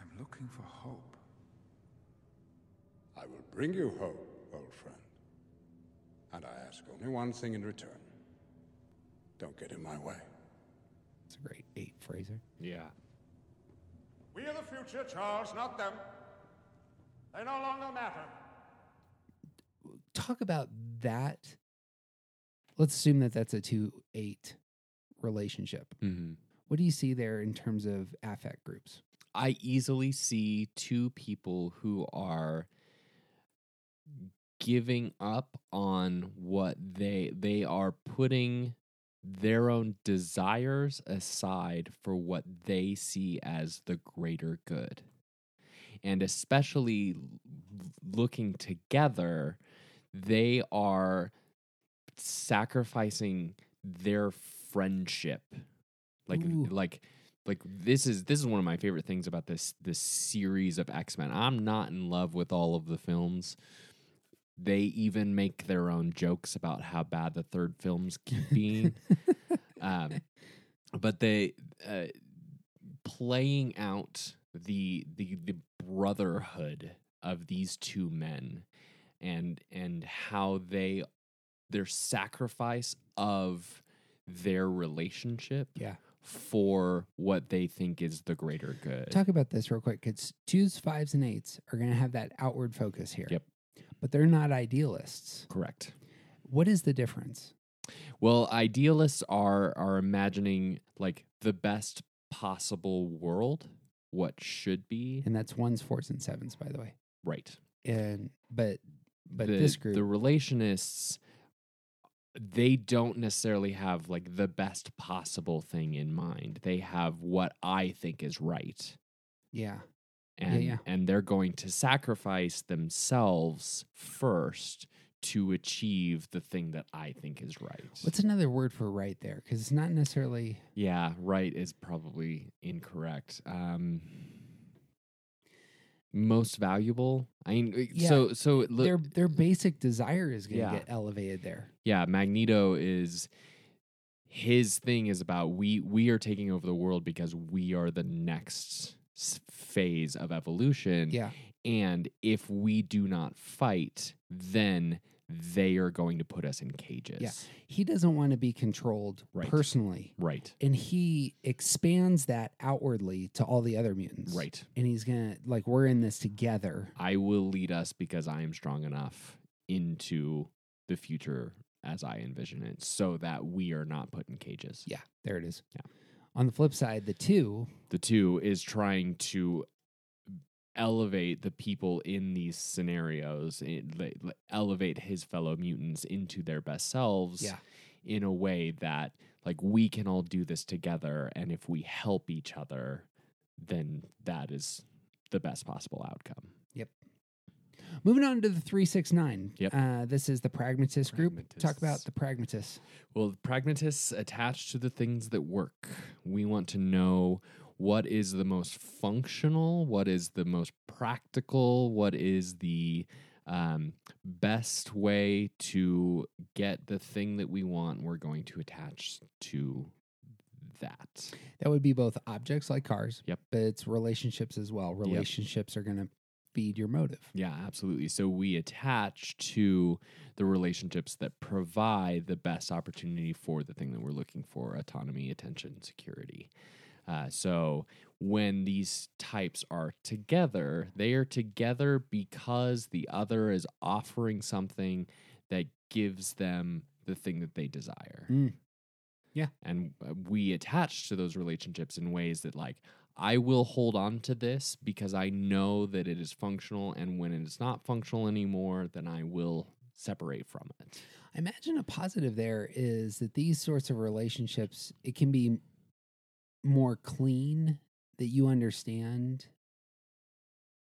I'm looking for hope. I will bring you hope, old friend. And I ask only one thing in return. Don't get in my way. It's a great eight, Fraser. Yeah. We are the future, Charles, not them. They no longer matter. Talk about that. Let's assume that that's a two eight relationship. Mm-hmm. What do you see there in terms of affect groups? I easily see two people who are giving up on what they they are putting their own desires aside for what they see as the greater good. And especially looking together, they are sacrificing their friendship. Like Ooh. like like this is this is one of my favorite things about this this series of X-Men. I'm not in love with all of the films. They even make their own jokes about how bad the third films keep being. um, but they uh, playing out the the the brotherhood of these two men and and how they their sacrifice of their relationship Yeah. for what they think is the greater good. Talk about this real quick because twos, fives, and eights are going to have that outward focus here. Yep. But they're not idealists. Correct. What is the difference? Well, idealists are are imagining like the best possible world, what should be. And that's ones, fours, and sevens, by the way. Right. And but but the, this group, the relationists they don't necessarily have like the best possible thing in mind. They have what I think is right. yeah, and yeah. and they're going to sacrifice themselves first to achieve the thing that I think is right. what's another word for right there? Because it's not necessarily. yeah, right is probably incorrect. Um most valuable. I mean Yeah, so so look, their their basic desire is going to Yeah. get elevated there. yeah, Magneto is his thing is about we we are taking over the world because we are the next phase of evolution. Yeah, And if we do not fight, then they are going to put us in cages. Yeah. he doesn't want to be controlled Right. personally, Right. and he expands that outwardly to all the other mutants. Right. and he's gonna like we're in this together. I will lead us because I am strong enough into the future as I envision it so that we are not put in cages. Yeah, there it is. Yeah. On the flip side, the two, The two is trying to elevate the people in these scenarios, eh, le- elevate his fellow mutants into their best selves Yeah. in a way that like we can all do this together and if we help each other then that is the best possible outcome. Moving on to the three six nine. Yep. Uh, this is the pragmatist group. Talk about the pragmatists. Well, pragmatists attach to the things that work. We want to know what is the most functional, what is the most practical, what is the um, best way to get the thing that we want. We're going to attach to that. That would be both objects like cars. Yep. But it's relationships as well. Relationships are going to feed your motive. Yeah, absolutely. So we attach to the relationships that provide the best opportunity for the thing that we're looking for autonomy, attention, security. Uh, so when these types are together, they are together because the other is offering something that gives them the thing that they desire. Mm. Yeah. And uh, we attach to those relationships in ways that, like, I will hold on to this because I know that it is functional. And when it is not functional anymore, then I will separate from it. I imagine a positive there is that these sorts of relationships, it can be more clean that you understand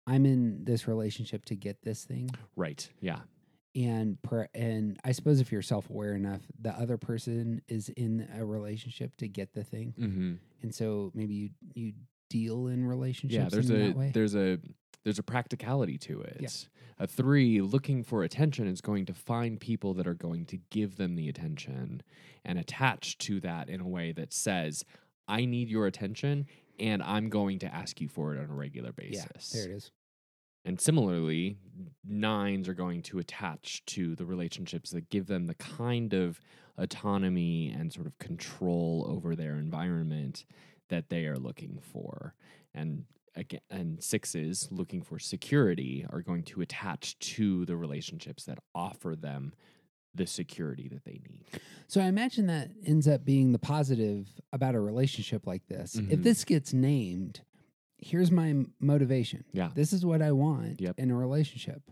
I'm in this relationship to get this thing. Right. Yeah. And per, and I suppose if you're self-aware enough, the other person is in a relationship to get the thing. Mm-hmm. And so maybe you you deal in relationships Yeah. There's in a that way. there's a there's a practicality to it. Yeah. A three looking for attention is going to find people that are going to give them the attention and attach to that in a way that says, I need your attention and I'm going to ask you for it on a regular Yeah, basis. there it is. And similarly, nines are going to attach to the relationships that give them the kind of autonomy and sort of control over their environment that they are looking for. And again, and sixes looking for security are going to attach to the relationships that offer them the security that they need. So I imagine that ends up being the positive about a relationship like this. If Mhm. this gets named, here's my motivation. Yeah. This is what I want Yep. in a relationship.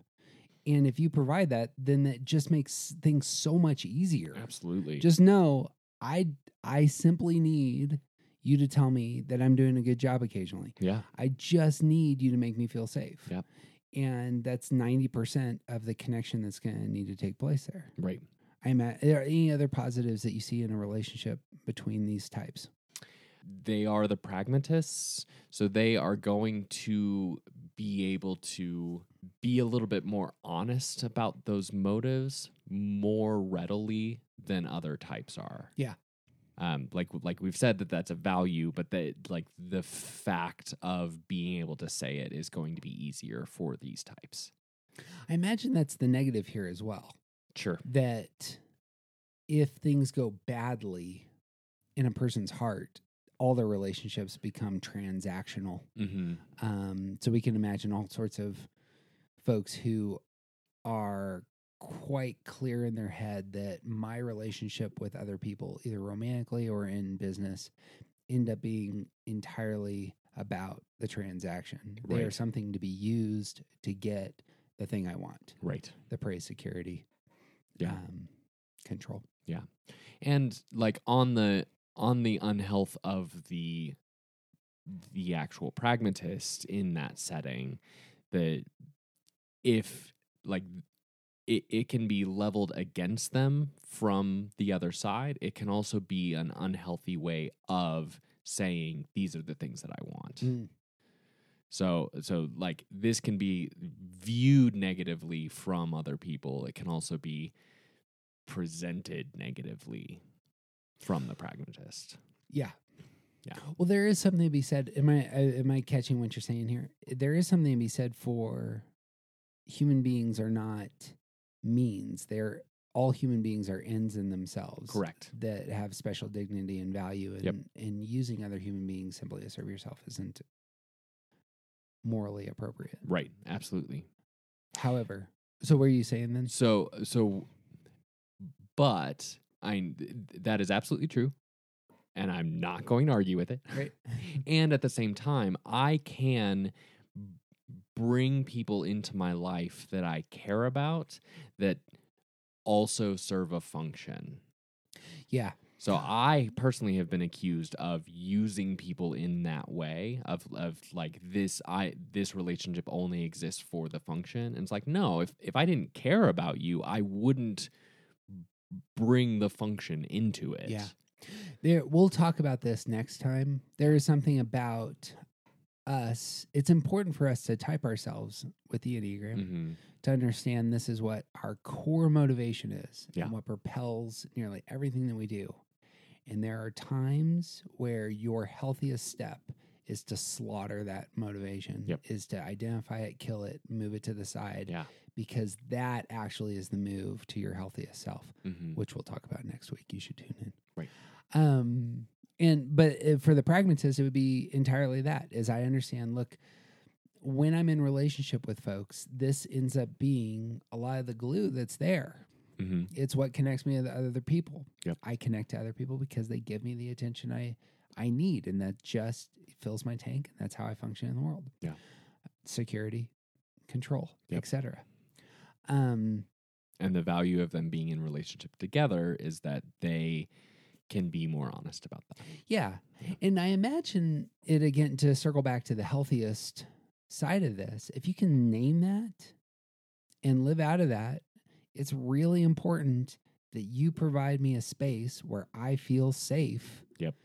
And if you provide that, then that just makes things so much easier. Absolutely. Just know I I simply need you to tell me that I'm doing a good job occasionally. yeah. I just need you to make me feel safe. Yep. And that's 90% of the connection that's going to need to take place there. Right. I'm at, are there any other positives that you see in a relationship between these types? they are the pragmatists so they are going to be able to be a little bit more honest about those motives more readily than other types are Yeah. Um, like like we've said that that's a value but that like the fact of being able to say it is going to be easier for these types I imagine that's the negative here as well. sure That if things go badly in a person's heart, all their relationships become transactional. mm-hmm. Um, so we can imagine all sorts of folks who are quite clear in their head that my relationship with other people, either romantically or in business, end up being entirely about the transaction. They are something to be used to get the thing I want right the praise, security, Yeah. um, control. Yeah. And like on the on the unhealth of the the actual pragmatist in that setting that if like it, it can be leveled against them from the other side it can also be an unhealthy way of saying these are the things that i want Mm. so so like this can be viewed negatively from other people. It can also be presented negatively from the pragmatist. Yeah. Yeah. Well, there is something to be said. Am I uh, am I catching what you're saying here? There is something to be said for human beings are not means. They're all human beings are ends in themselves. Correct. That have special dignity and value, and Yep. and using other human beings simply to serve yourself isn't morally appropriate. Right. Absolutely. However, so what are you saying then? So uh, so but I that is absolutely true. And I'm not going to argue with it. Right. and at the same time, I can bring people into my life that I care about that also serve a function. Yeah. So I personally have been accused of using people in that way of of like this I this relationship only exists for the function. And it's like no, if if I didn't care about you, I wouldn't bring the function into it. Yeah. There we'll talk about this next time. There is something about us. It's important for us to type ourselves with the Enneagram Mhm. to understand this is what our core motivation is Yeah. and what propels nearly everything that we do. And there are times where your healthiest step is to slaughter that motivation, Yep. is to identify it, kill it, move it to the side, Yeah. because that actually is the move to your healthiest self Mhm. which we'll talk about next week. You should tune in. Right. Um, and but uh, for the pragmatist, it would be entirely that. As I understand, look, when I'm in relationship with folks, this ends up being a lot of the glue that's there. Mhm. It's what connects me to other people. Yep. I connect to other people because they give me the attention I I need, and that just fills my tank. And that's how I function in the world. Yeah. Security, control, Yep. etc. Um, And the value of them being in relationship together is that they can be more honest about that. Yeah. And I imagine it again to circle back to the healthiest side of this. If you can name that and live out of that, it's really important that you provide me a space where I feel safe. Yep.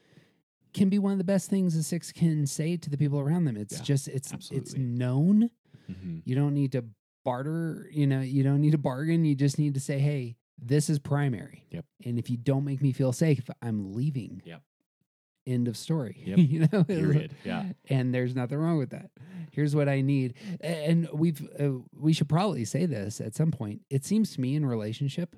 Can be one of the best things a six can say to the people around them. It's Yeah, just it's it's known. Mm-hmm. You don't need to barter, you know, you don't need to bargain. You just need to say, hey, this is primary. Yep. And if you don't make me feel safe, I'm leaving. Yep. End of story. Yep. you know, Period. Yeah. and there's nothing wrong with that. Here's what I need, and we've uh, we should probably say this at some point. It seems to me in relationship,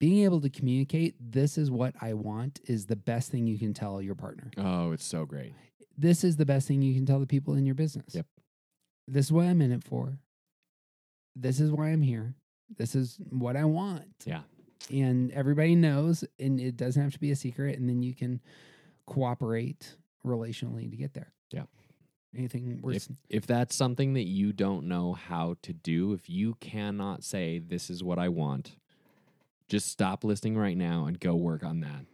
being able to communicate this is what I want is the best thing you can tell your partner. Oh, it's so great. This is the best thing you can tell the people in your business. Yep. This is what I'm in it for. This is why I'm here. This is what I want. Yeah. And everybody knows, and it doesn't have to be a secret. And then you can cooperate relationally to get there. Yeah. Anything worse? If, if that's something that you don't know how to do, if you cannot say, this is what I want, just stop listening right now and go work on that.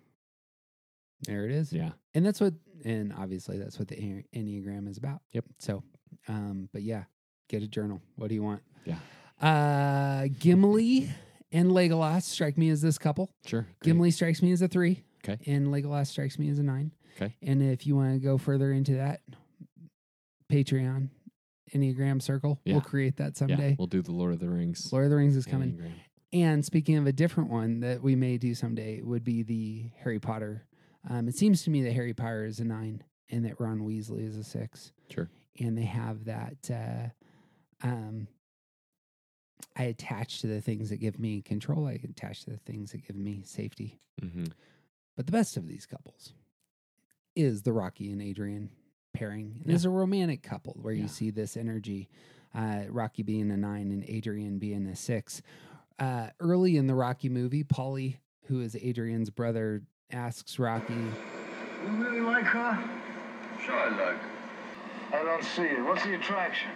There it is. Yeah. And that's what, and obviously that's what the Enneagram is about. Yep. So, um, but yeah, get a journal. What do you want? Yeah. Uh, Gimli and Legolas strike me as this couple. Sure. great. Gimli strikes me as a three. Okay. And Legolas strikes me as a nine. Okay. And if you want to go further into that, Patreon, Enneagram Circle, Yeah. we'll create that someday. Yeah, we'll do the Lord of the Rings. Lord of the Rings is coming. Enneagram. And speaking of a different one that we may do someday, would be the Harry Potter. Um, it seems to me that Harry Potter is a nine and that Ron Weasley is a six. Sure. And they have that. Uh, um, I attach to the things that give me control. I attach to the things that give me safety. hmm But the best of these couples is the Rocky and Adrian pairing. And Yeah. It's a romantic couple where Yeah. you see this energy. Uh, Rocky being a nine and Adrian being a six. Uh, early in the Rocky movie, Paulie, who is Adrian's brother, asks Rocky, You really like her? Sure I like. her. I don't see it. What's the attraction?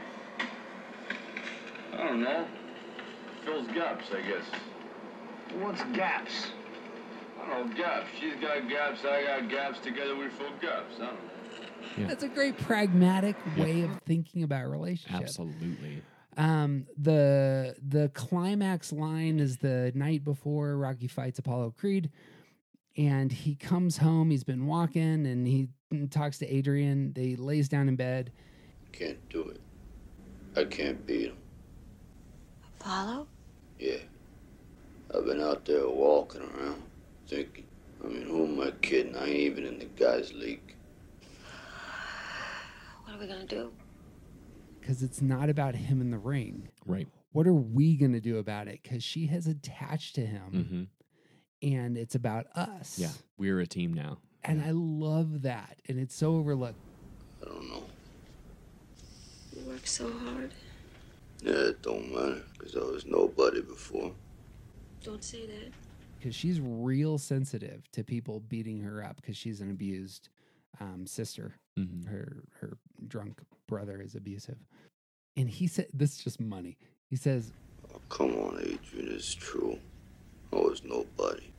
I don't know. Fills gaps, I guess. What's gaps? I don't know, gaps. She's got gaps, I got gaps. Together we fill gaps. I don't know. Yeah. That's a great pragmatic way of thinking about relationships. Absolutely. Um, the the climax line is the night before Rocky fights Apollo Creed, and he comes home. He's been walking, and he talks to Adrian. They lays down in bed. Can't do it. I can't beat him. Apollo? Yeah. I've been out there walking around, thinking. I mean, who am I kidding? I ain't even in the guys' league. What are we gonna do? because it's not about him in the ring. Right. What are we going to do about it? Because she has attached to him hmm and it's about us. Yeah. We're a team now. And I love that. And it's so overlooked. I don't know. You work so hard. Yeah, it don't matter, because I was nobody before. Don't say that. Because she's real sensitive to people beating her up because she's an abused um, sister. Mhm. Her her drunk brother is abusive. And he said, this is just money. He says, Oh, come on, Adrian, it's true. I was nobody.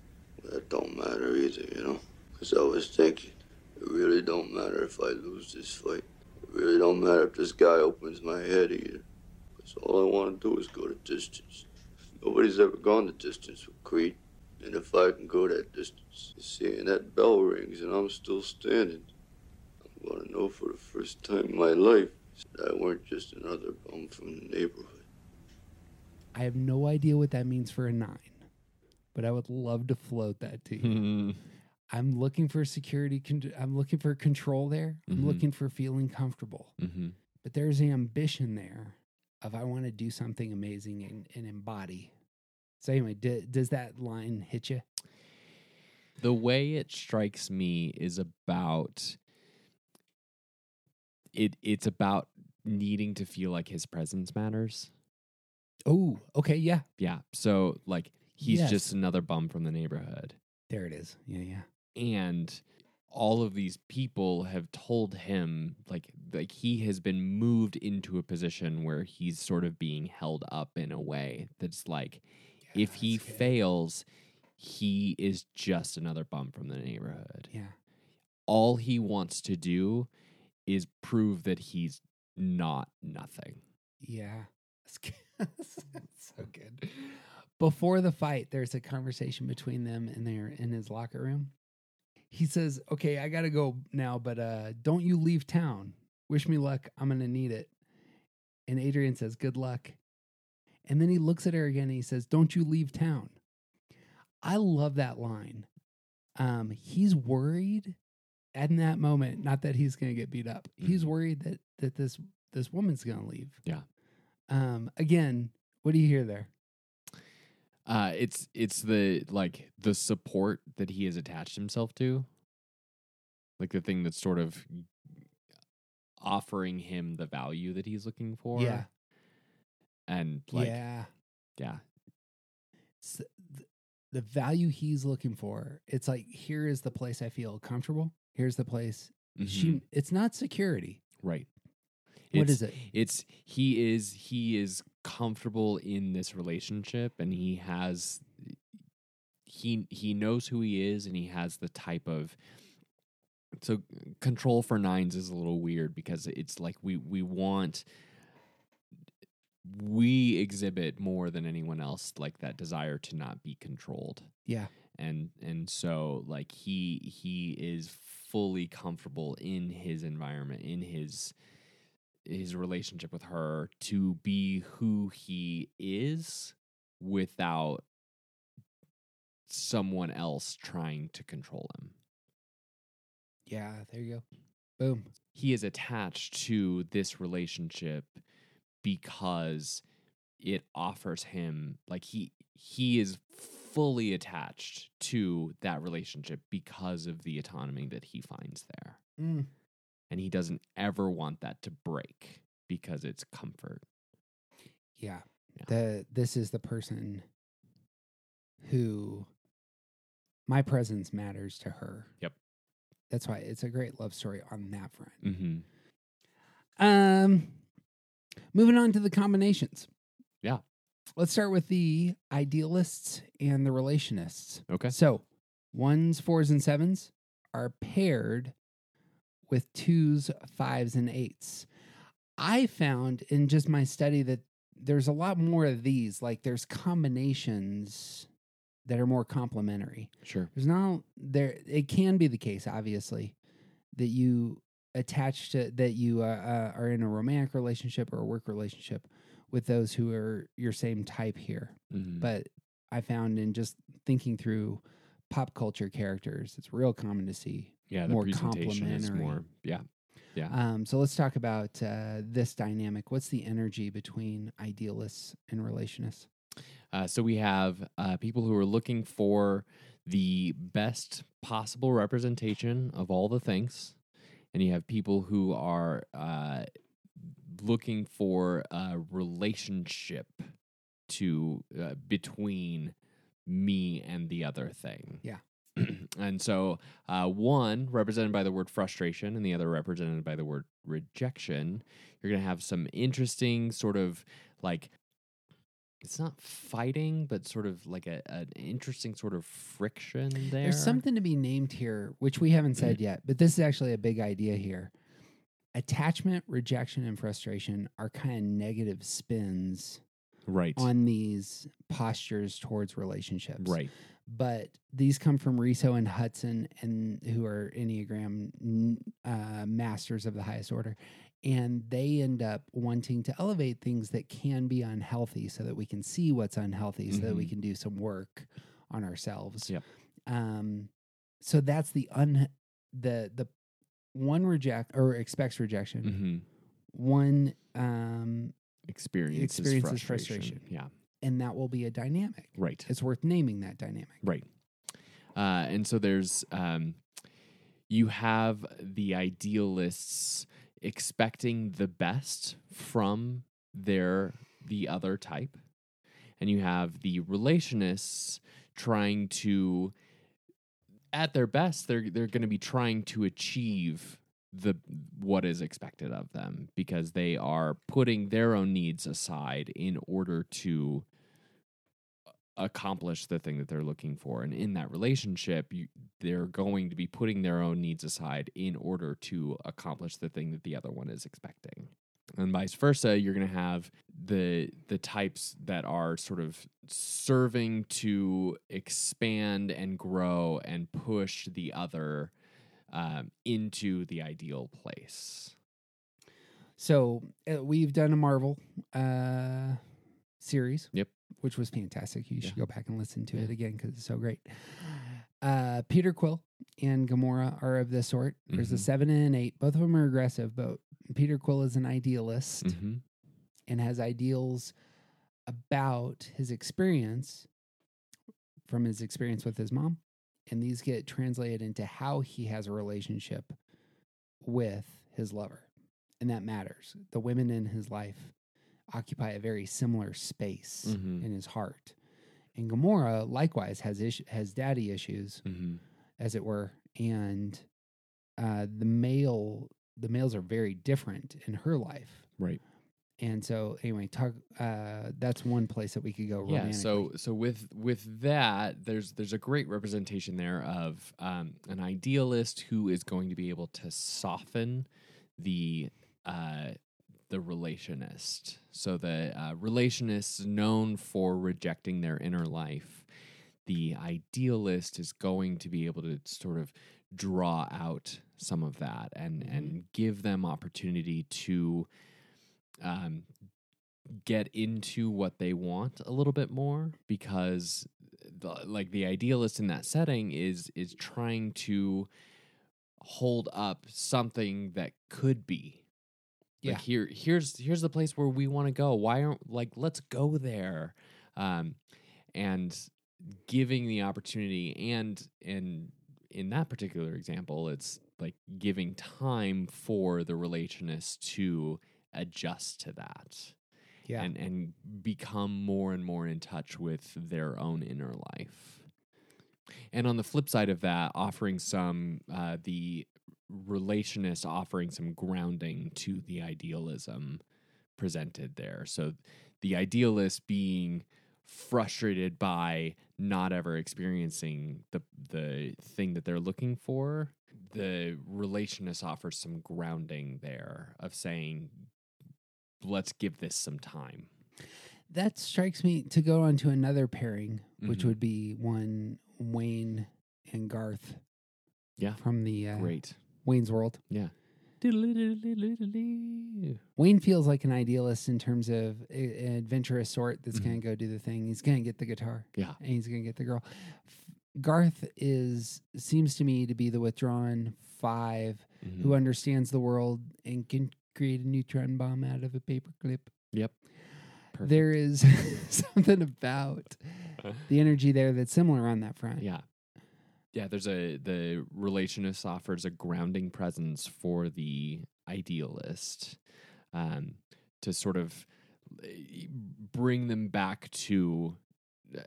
That don't matter either, you know? Because I was thinking, it really don't matter if I lose this fight. It really don't matter if this guy opens my head either. Because all I want to do is go the distance. Nobody's ever gone the distance with Creed. And if I can go that distance, seeing that bell rings and I'm still standing, I'm going to know for the first time in my life that I weren't just another bum from the neighborhood. I have no idea what that means for a nine, but I would love to float that to you. I'm looking for security. Con- I'm looking for control there. I'm Mhm. looking for feeling comfortable. hmm But there's ambition there of I want to do something amazing and, and embody. So anyway, d- does that line hit you? The way it strikes me is about it. It's about needing to feel like his presence matters. Oh, okay, yeah, Yeah. So like he's Yes. just another bum from the neighborhood. there it is. Yeah, yeah, and all of these people have told him like like he has been moved into a position where he's sort of being held up in a way that's like if he good. fails he is just another bum from the neighborhood yeah. all he wants to do is prove that he's not nothing Yeah. That's good. That's so good. Before the fight, there's a conversation between them and they're in his locker room. He says, Okay, I gotta go now, but uh don't you leave town. Wish me luck. I'm gonna need it. And Adrian says, Good luck. And then he looks at her again and he says, Don't you leave town. I love that line. Um, he's worried in that moment, not that he's going to get beat up. He's worried that that this this woman's going to leave. Yeah. Um. Again, what do you hear there? Uh, it's it's the like the support that he has attached himself to, like the thing that's sort of offering him the value that he's looking for. Yeah. and like yeah. yeah, It's the, the value he's looking for. It's like here is the place I feel comfortable. Here's the place. She. Mhm. It's not security. right. What is it? It's he is he is comfortable in this relationship, and he has he he knows who he is, and he has the type of so control for nines is a little weird because it's like we we want we exhibit more than anyone else like that desire to not be controlled Yeah. and and so like he he is fully comfortable in his environment in his his relationship with her to be who he is without someone else trying to control him Yeah. There you go. Boom. he is attached to this relationship because it offers him like he he is fully attached to that relationship because of the autonomy that he finds there Mm. And he doesn't ever want that to break because it's comfort Yeah. The this is the person who my presence matters to her. Yep. That's why it's a great love story on that front. mm-hmm. Um moving on to the combinations. Yeah. Let's start with the idealists and the relationists. Okay. So, ones, fours, and sevens are paired with twos, fives, and eights. I found in just my study that there's a lot more of these. Like there's combinations that are more complementary. Sure. There's not there. It can be the case, obviously, that you attach to that you uh, uh, are in a romantic relationship or a work relationship with those who are your same type here. Mhm. But I found in just thinking through pop culture characters, it's real common to see yeah the more presentation is more yeah yeah Um, so let's talk about uh, this dynamic. What's the energy between idealists and relationists? Uh, so we have uh, people who are looking for the best possible representation of all the things, and you have people who are uh, looking for a relationship to uh, between me and the other thing. Yeah. and so uh, one represented by the word frustration and the other represented by the word rejection you're going to have some interesting sort of like it's not fighting but sort of like a, an interesting sort of friction there There's something to be named here, which we haven't said yet, but this is actually a big idea here. Attachment, rejection, and frustration are kind of negative spins right on these postures towards relationships. right But these come from Riso and Hudson, and who are Enneagram uh, masters of the highest order. And they end up wanting to elevate things that can be unhealthy so that we can see what's unhealthy, so that we Mhm. can do some work on ourselves. Yep. Um, so that's the un the the one reject or expects rejection. hmm One um, experiences, experiences frustration. frustration. yeah and that will be a dynamic. right It's worth naming that dynamic. Right. Uh, and so there's um, you have the idealists expecting the best from their the other type, and you have the relationists trying to at their best they're they're going to be trying to achieve the what is expected of them because they are putting their own needs aside in order to accomplish the thing that they're looking for and in that relationship you, they're going to be putting their own needs aside in order to accomplish the thing that the other one is expecting and vice versa you're going to have the the types that are sort of serving to expand and grow and push the other um, into the ideal place So uh, we've done a Marvel uh, series. Yep. Which was fantastic. You should go back and listen to it again because it's so great. uh, Peter Quill and Gamora are of this sort. There's a Mhm. seven and an eight. Both of them are aggressive, but Peter Quill is an idealist Mm-hmm. and has ideals about his experience from his experience with his mom. And these get translated into how he has a relationship with his lover. And that matters. The women in his life occupy a very similar space Mhm. in his heart. And Gamora likewise has issue, has daddy issues, Mm-hmm. as it were, and uh, the male the males are very different in her life. Right. And so anyway, talk uh, that's one place that we could go Yeah. So so with with that, there's there's a great representation there of um, an idealist who is going to be able to soften the uh, the relationist. So the uh, relationist is known for rejecting their inner life. The idealist is going to be able to sort of draw out some of that and and give them opportunity to um, get into what they want a little bit more because the, like the idealist in that setting is is trying to hold up something that could be Yeah. like here here's here's the place where we want to go why aren't like let's go there um and giving the opportunity and and in that particular example it's like giving time for the relationist to adjust to that Yeah. and and become more and more in touch with their own inner life and on the flip side of that offering some uh, the relationist offering some grounding to the idealism presented there so the idealist being frustrated by not ever experiencing the the thing that they're looking for the relationist offers some grounding there of saying let's give this some time that strikes me to go on to another pairing, which Mhm. would be one Wayne and Garth. Yeah. From the uh, Great. Wayne's World. yeah Wayne feels like an idealist in terms of a- an adventurous sort that's going to go do the thing. He's going to get the guitar. Mm-hmm. Yeah. And he's going to get the girl. F- Garth is seems to me to be the withdrawn 5 Mm-hmm. who understands the world and can create a neutron bomb out of a paperclip. Yep. There is something about the energy there that's similar on that front. Yeah. Yeah, there's a the relationist offers a grounding presence for the idealist um, to sort of eh, bring them back to uh,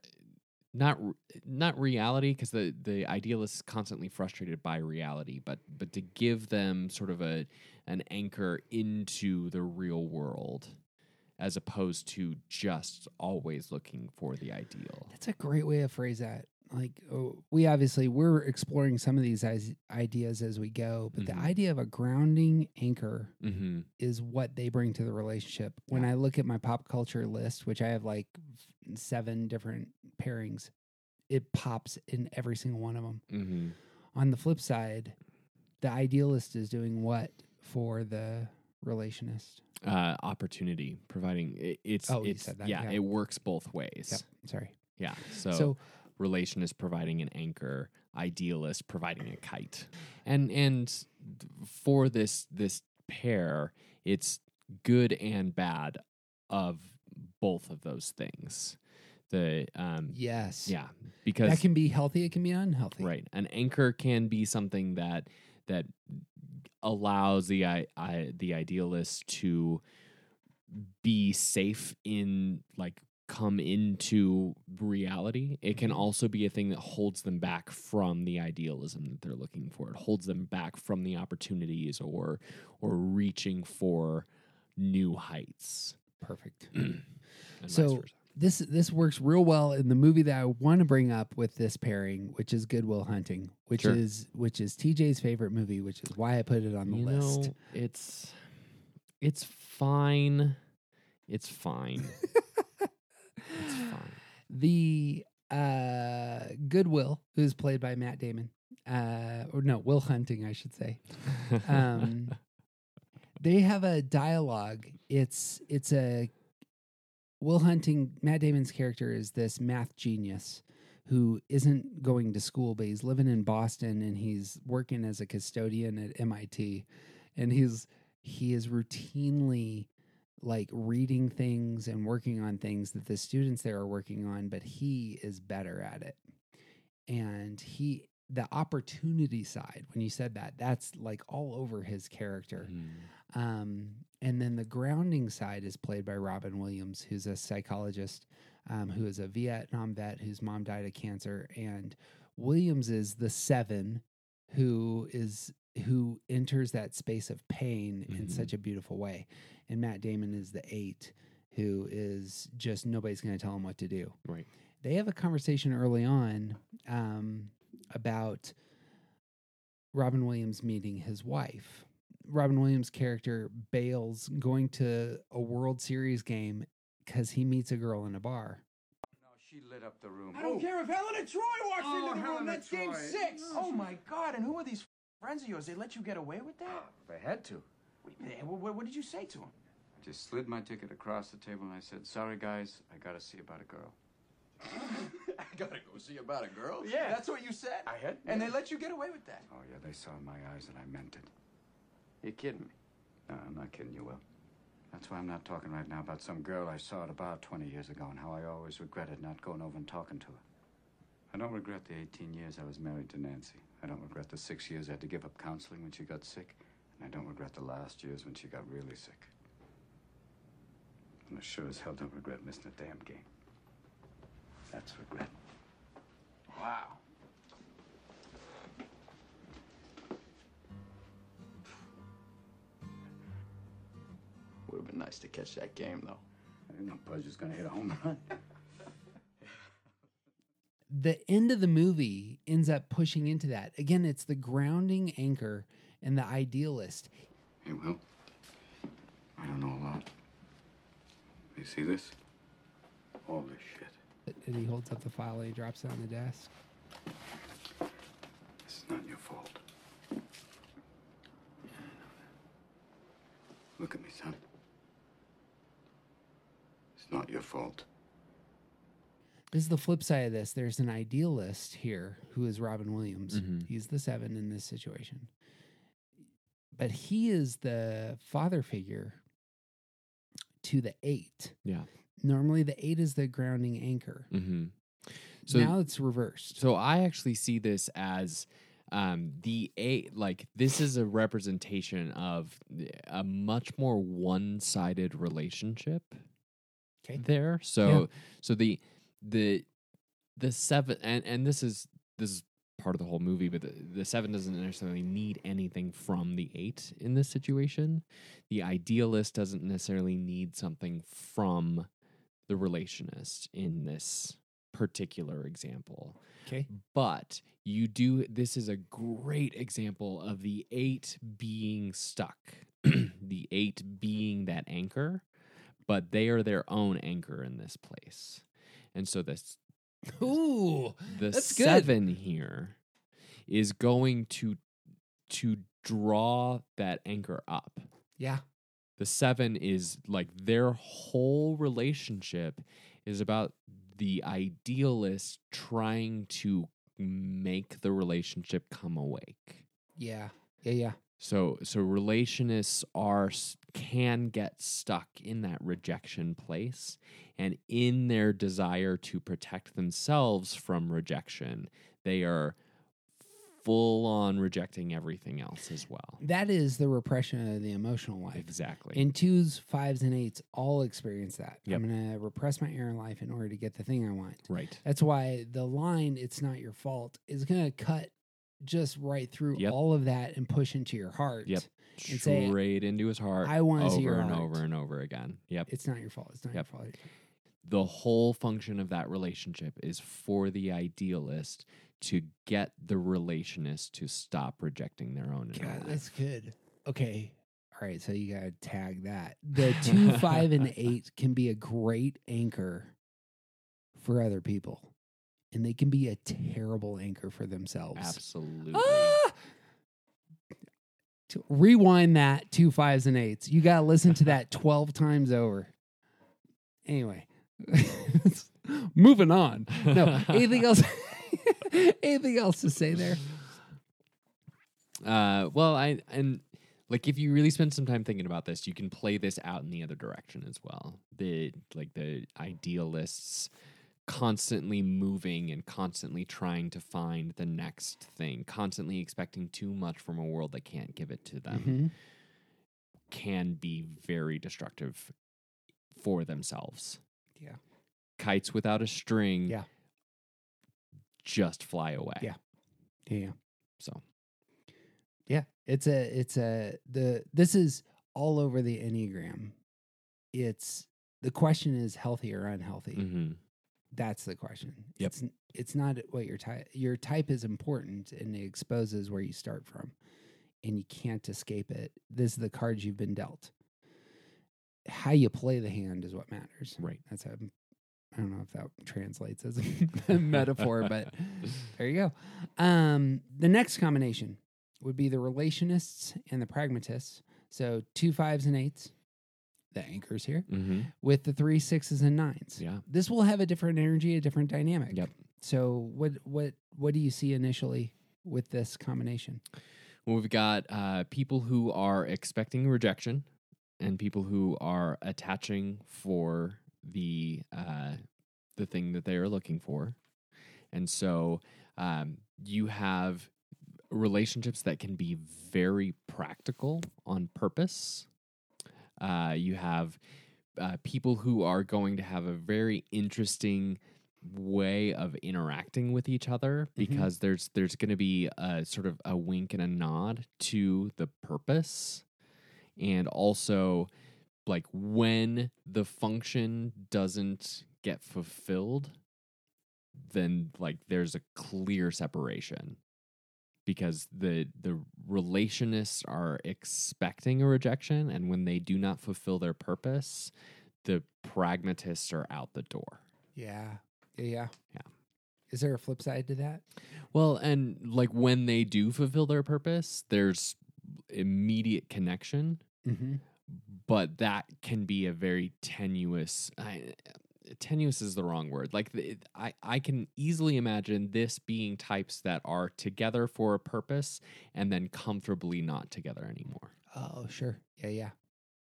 not not reality because the the idealist is constantly frustrated by reality, but but to give them sort of a an anchor into the real world as opposed to just always looking for the ideal. That's a great way to phrase that. Like oh, we obviously we're exploring some of these ideas as we go, but the Mhm. idea of a grounding anchor Mm-hmm. is what they bring to the relationship. When I look at my pop culture list, which I have like seven different pairings, it pops in every single one of them. Mm-hmm. On the flip side, the idealist is doing what for the relationist? uh, opportunity, providing it, it's Oh, you it's said that, yeah, yeah. it works both ways. Yep, sorry. Yeah. So, So- relation is providing an anchor, idealist providing a kite, and and for this this pair, it's good and bad of both of those things. The um Yes. yeah because that can be healthy, it can be unhealthy. Right. An anchor can be something that that allows the I, I the idealist to be safe in like come into reality. It can mm-hmm. also be a thing that holds them back from the idealism that they're looking for. It holds them back from the opportunities or or reaching for new heights. Perfect. So this this works real well in the movie that I want to bring up with this pairing, which is Good Will Hunting, which Sure. is which is TJ's favorite movie, which is why I put it on the you list. know, it's it's fine. It's fine. it's. The uh, Goodwill, who's played by Matt Damon, uh, or no, Will Hunting, I should say. Um, they have a dialogue. It's it's a Will Hunting. Matt Damon's character is this math genius who isn't going to school, but he's living in Boston and he's working as a custodian at MIT, and he's he is routinely like reading things and working on things that the students there are working on, but he is better at it. And he, the opportunity side, when you said that, that's like all over his character. Um, and then the grounding side is played by Robin Williams, who's a psychologist um, who is a Vietnam vet whose mom died of cancer. And Williams is the seven who is who enters that space of pain in Mhm. such a beautiful way. And Matt Damon is the eight who is just nobody's going to tell him what to do. Right. They have a conversation early on um, about Robin Williams meeting his wife. Robin Williams' character bails going to a World Series game because he meets a girl in a bar. She lit up the room. I don't care if Helen of Troy walks Oh, into the room. Helena That's game six. No, Oh my God! And who are these friends of yours? They let you get away with that? They had to. What, what, what did you say to them? I just slid my ticket across the table and I said, "Sorry, guys, I gotta see about a girl." I gotta go see about a girl. Yeah. that's what you said. I had- and yeah. they let you get away with that. Oh yeah, they saw in my eyes that I meant it. You're kidding me? No, I'm not kidding you, Will. That's why I'm not talking right now about some girl I saw at a bar 20 years ago and how I always regretted not going over and talking to her. I don't regret the 18 years I was married to Nancy. I don't regret the six years I had to give up counseling when she got sick. And I don't regret the last years when she got really sick. And I sure as hell don't regret missing a damn game. That's regret. Wow. Would have been nice to catch that game, though. I didn't know Buzz was gonna hit a home run. the end of the movie ends up pushing into that. Again, it's the grounding anchor and the idealist. Hey, Will. I don't know a lot. You see this? All this shit. And he holds up the file and he drops it on the desk. This is not your fault. Look at me, son. It's not your fault. This is the flip side of this. There's an idealist here who is Robin Williams. Mhm. He's the seven in this situation. But he is the father figure to the eight. Yeah. Normally, the eight is the grounding anchor. Mm-hmm. So now it's reversed. So I actually see this as um, the eight. Like this is a representation of a much more one-sided relationship. Okay. There. So so the the the seven and and this is this is part of the whole movie, but the, the seven doesn't necessarily need anything from the eight in this situation. The idealist doesn't necessarily need something from the relationist in this particular example. Okay. But you do, this is a great example of the eight being stuck, the eight being that anchor, but they are their own anchor in this place. And so this Ooh, the that's good. seven here is going to to draw that anchor up. Yeah. The seven is like their whole relationship is about the idealist trying to make the relationship come awake. Yeah. Yeah. Yeah. So so relationists are can get stuck in that rejection place and in their desire to protect themselves from rejection, they are full on rejecting everything else as well. That is the repression of the emotional life. Exactly. And twos, fives, and eights all experience that. Yep. I'm going to repress my inner life in order to get the thing I want. Right. That's why the line, it's not your fault, is going to cut just right through Yep. all of that and push into your heart. Yep. And say, Straight into his heart. I wanna over see your and heart. over and over again. Yep. It's not your fault. It's not Yep. your fault. the whole function of that relationship is for the idealist to get the relationist to stop rejecting their own God, that's good. Okay. All right. So you got to tag that. The two, five, and eight can be a great anchor for other people, and they can be a terrible anchor for themselves. Absolutely. Ah! To rewind that two fives and eights. You got to listen to that 12 times over. Anyway, Moving on. No, anything else? anything else to say there? Uh, well, I and like if you really spend some time thinking about this, you can play this out in the other direction as well. The like the idealists constantly moving and constantly trying to find the next thing, constantly expecting too much from a world that can't give it to them, Mhm. can be very destructive for themselves. Yeah. Kites without a string, Yeah. just fly away. Yeah. Yeah. So Yeah, it's a it's a the this is all over the enneagram. It's the question is healthy or unhealthy. Mhm. That's the question. Yep. It's it's not what your type your type is important and it exposes where you start from, and you can't escape it. This is the cards you've been dealt. How you play the hand is what matters. Right. That's how I don't know if that translates as a metaphor, but there you go. Um, the next combination would be the relationists and the pragmatists. So two fives and eights, the anchors here, Mhm. with the three sixes and nines. Yeah. This will have a different energy, a different dynamic. Yep. So what what what do you see initially with this combination? Well, we've got uh, people who are expecting rejection and people who are attaching for the uh, the thing that they are looking for, and so um, you have relationships that can be very practical on purpose. Uh, you have uh, people who are going to have a very interesting way of interacting with each other because there's there's going to be a sort of a wink and a nod to the purpose. And also like when the function doesn't get fulfilled then like there's a clear separation because the the relationists are expecting a rejection and when they do not fulfill their purpose the pragmatists are out the door Yeah. Yeah. Yeah. Is there a flip side to that? well and like when they do fulfill their purpose there's immediate connection Mm-hmm. but that can be a very tenuous I, tenuous is the wrong word like the, I, I can easily imagine this being types that are together for a purpose and then comfortably not together anymore Oh, sure. Yeah, yeah.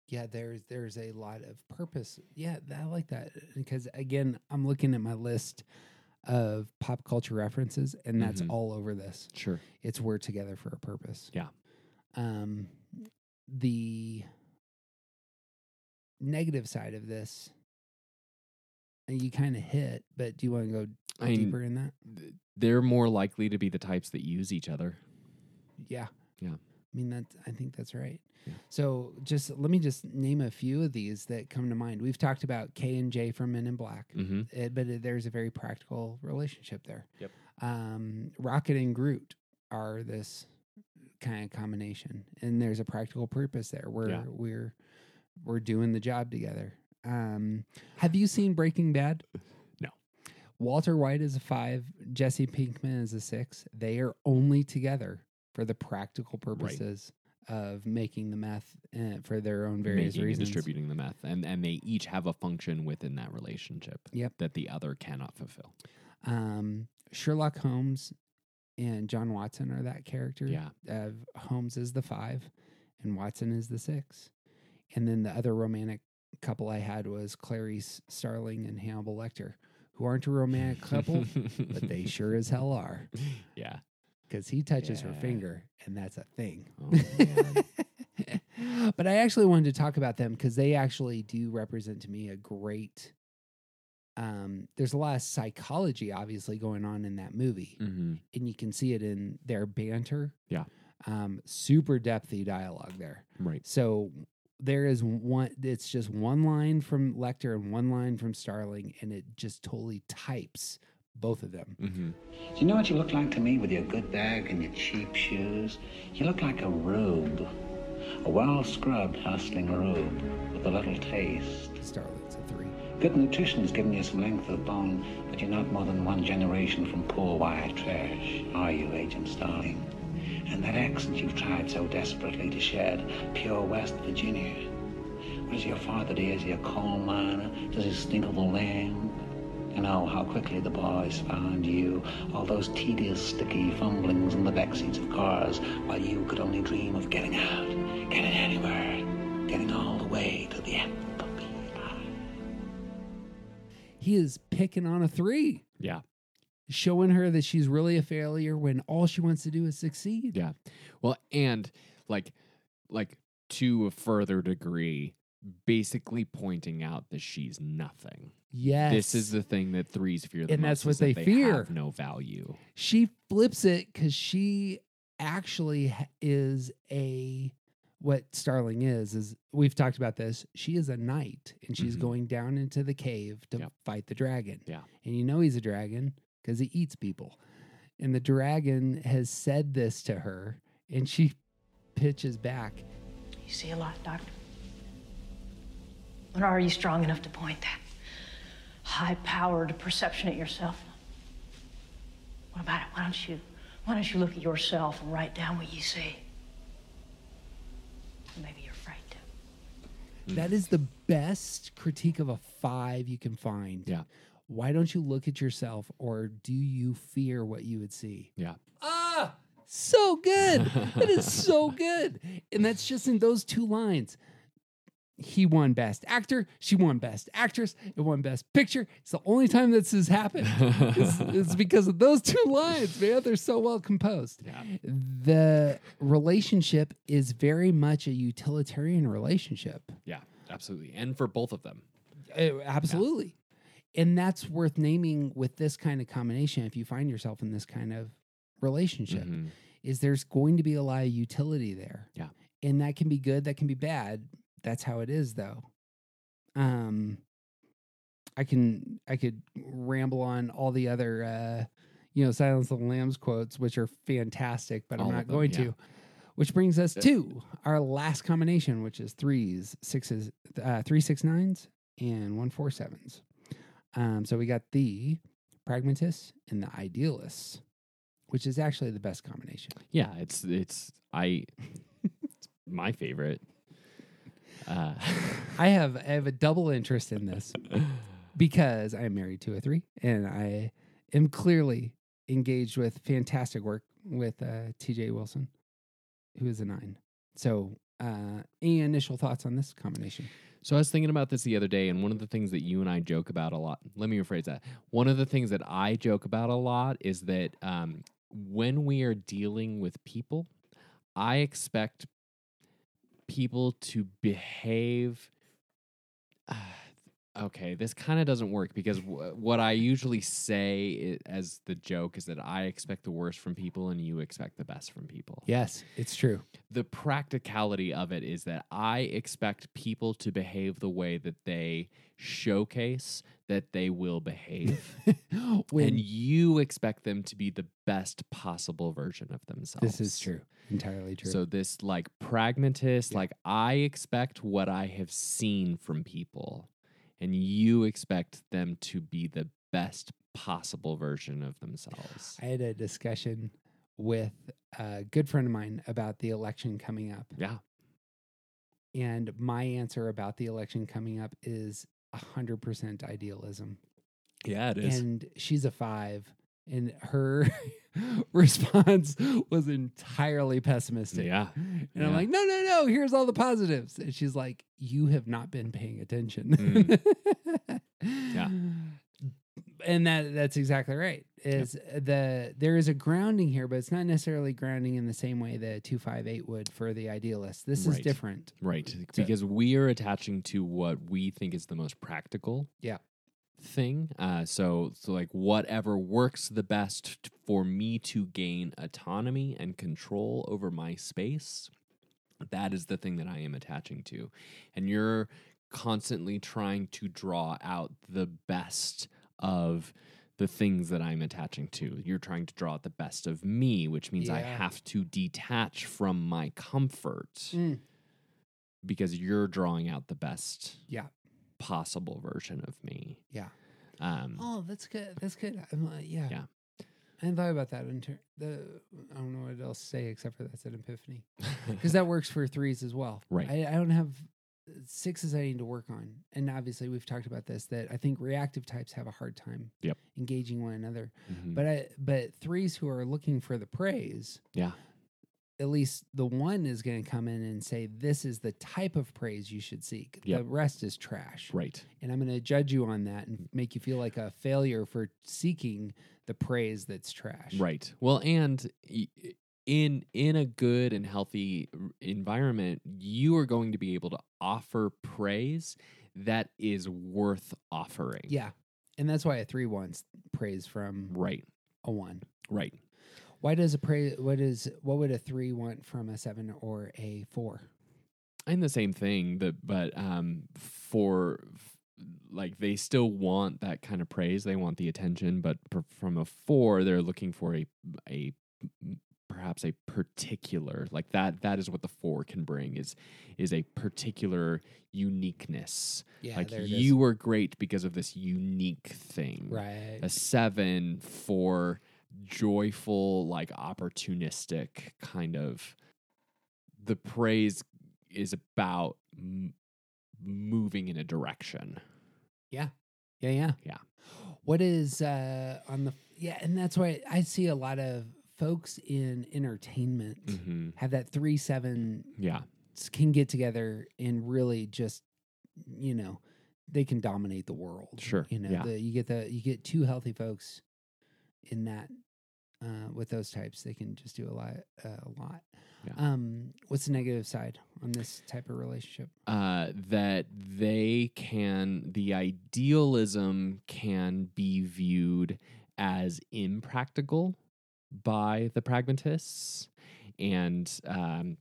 Yeah, there's there's a lot of purpose. Yeah, I like that because again, I'm looking at my list of pop culture references and that's Mhm. all over this. Sure. It's we're together for a purpose. Yeah. Um the negative side of this you kind of hit, but do you want to go I mean, deeper in that? they're more likely to be the types that use each other Yeah. Yeah. I mean that I think that's right. So just let me just name a few of these that come to mind. We've talked about K and J from Men in Black, Mhm. eh, but eh, there's a very practical relationship there. Yep. Um, Rocket and Groot are this kind of combination, and there's a practical purpose there. Where Yeah. we're we're doing the job together. Um, have you seen Breaking Bad? No. Walter White is a five. Jesse Pinkman is a six. They are only together for the practical purposes of making the meth uh, for their own various making reasons. distributing the meth and and they each have a function within that relationship Yep. that the other cannot fulfill Um, Sherlock Holmes and John Watson are that character. Yeah. Uh, Holmes is the five, and Watson is the six. And then the other romantic couple I had was Clarice Starling and Hannibal Lecter, who aren't a romantic couple, but they sure as hell are. yeah Because he touches her finger, and that's a thing. oh, but I actually wanted to talk about them because they actually do represent to me a great. Um, there's a lot of psychology, obviously, going on in that movie, Mhm. and you can see it in their banter. Yeah. um, super depthy dialogue there. right So there is one. It's just one line from Lecter and one line from Starling, and it just totally types both of them. mm-hmm. Do you know what you look like to me with your good bag and your cheap shoes? You look like a rube. A well scrubbed, hustling rube with a little taste. Starling's a three. Good nutrition's given you some length of bone, but you're not more than one generation from poor white trash, are you, Agent Starling? And that accent you've tried so desperately to shed, pure West Virginia. What does your father do? Is he a coal miner? Does he stink of the land? You oh, know how quickly the boys found you, all those tedious, sticky fumblings in the back seats of cars, while you could only dream of getting out, getting anywhere, getting all the way to the end. He is picking on a three. Yeah. Showing her that she's really a failure when all she wants to do is succeed. Yeah. Well, and like like to a further degree, basically pointing out that she's nothing. Yes. This is the thing that threes fear the And most. that's what is that they fear. Have no value. She flips it because she actually is a what Starling is is we've talked about this. She is a knight and she's Mhm. going down into the cave to Yep. fight the dragon. Yeah. And you know he's a dragon because he eats people. And the dragon has said this to her and she pitches back. You see a lot, Doctor. But are you strong enough to point that high-powered perception at yourself? What about it? Why don't you, why don't you look at yourself and write down what you see? Maybe you're afraid to. That is the best critique of a five you can find. Yeah. Why don't you look at yourself or do you fear what you would see? Yeah. Ah, so good. that is so good. And that's just in those two lines. He won best actor. She won best actress. It won best picture. It's the only time this has happened. it's, it's because of those two lines, man. They're so well composed. Yeah. The relationship is very much a utilitarian relationship. Yeah, absolutely. And for both of them. Uh, absolutely. And that's worth naming with this kind of combination. If you find yourself in this kind of relationship, Mhm. is there's going to be a lot of utility there. Yeah. And that can be good, that can be bad. That's how it is though. Um I can I could ramble on all the other uh you know Silence of the Lambs quotes which are fantastic, but All I'm not them, going yeah. to. Which brings us to our last combination, which is threes, sixes, uh, three six nines, and one four sevens. Um, so we got the pragmatists and the idealists, which is actually the best combination. Yeah, it's it's I it's my favorite. Uh, I have I have a double interest in this because I am married to a three, and I am clearly engaged with fantastic work with uh, T.J. Wilson, who is a nine. So, uh, any initial thoughts on this combination? So I was thinking about this the other day, and one of the things that you and I joke about a lot. Let me rephrase that. One of the things that I joke about a lot is that um, when we are dealing with people, I expect people to behave. Okay, this kind of doesn't work because w- what I usually say i as the joke is that I expect the worst from people and you expect the best from people. Yes, it's true. The practicality of it is that I expect people to behave the way that they showcase that they will behave. When- and you expect them to be the best possible version of themselves. This is true, entirely true. So this like pragmatist, like I expect what I have seen from people, and you expect them to be the best possible version of themselves. I had a discussion with a good friend of mine about the election coming up. Yeah. And my answer about the election coming up is 100% idealism. Yeah, it is. And she's a five. And her response was entirely pessimistic. Yeah. And Yeah. I'm like, no, no, no, here's all the positives. And she's like, you have not been paying attention. Mm. Yeah. And that that's exactly right. Is the there is a grounding here, but it's not necessarily grounding in the same way that two five eight would for the idealist. This is different. Right. So- because we are attaching to what we think is the most practical Yeah. Thing. Uh, so, so like whatever works the best t- for me to gain autonomy and control over my space, that is the thing that I am attaching to. And you're constantly trying to draw out the best of the things that I'm attaching to. You're trying to draw out the best of me, which means I have to detach from my comfort Mm. because you're drawing out the best Yeah. Possible version of me. Yeah. Um, Oh, that's good. That's good. I'm, uh, yeah. Yeah. I hadn't thought about that. In ter- the I don't know what else to say except for that's an epiphany because that works for threes as well. Right. I, I don't have sixes. I need to work on, and obviously we've talked about this that I think reactive types have a hard time Yep. engaging one another. Mhm. But I but threes who are looking for the praise, Yeah. At least the one is going to come in and say this is the type of praise you should seek. Yep. The rest is trash. Right. And I'm going to judge you on that and mm. make you feel like a failure for seeking the praise that's trash. Right. Well, and in in a good and healthy environment, you are going to be able to offer praise that is worth offering. Yeah. And that's why a three wants praise from Right. a one. Right. Why does a praise what is what would a three want from a seven or a four? And the same thing that but um for like they still want that kind of praise, they want the attention, but per, from a 4 they're looking for a a perhaps a particular like that that is what the 4 can bring is is a particular uniqueness. Yeah, like there it is. you were great because of this unique thing. Right. A 7 for joyful like opportunistic kind of the praise is about m- moving in a direction. Yeah. Yeah, yeah. Yeah. What is uh on the yeah, and that's why I see a lot of folks in entertainment Mhm. have that three seven Yeah. can get together and really just you know they can dominate the world. Sure, You know, yeah. the, you get the you get two healthy folks in that uh with those types, they can just do a lot uh, a lot. Yeah. Um what's the negative side on this type of relationship? Uh, that they can, the idealism can be viewed as impractical by the pragmatists. And um,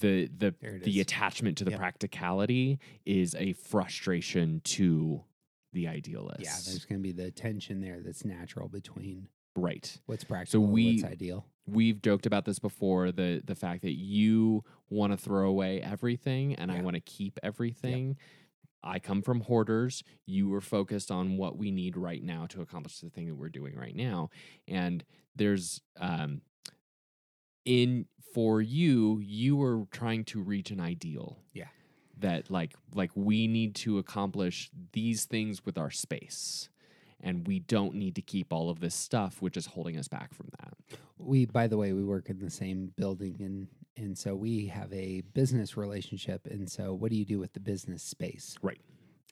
the the the is. attachment to the Yep. practicality is a frustration to the idealist. Yeah, there's going to be the tension there that's natural between right. what's practical So we and what's ideal. we've joked about this before the the fact that you want to throw away everything and I want to keep everything. I come from hoarders. You were focused on what we need right now to accomplish the thing that we're doing right now. And there's um in for you, you were trying to reach an ideal. Yeah. That like like we need to accomplish these things with our space. And we don't need to keep all of this stuff, which is holding us back from that. We, by the way, we work in the same building, and and so we have a business relationship. And so, what do you do with the business space? Right.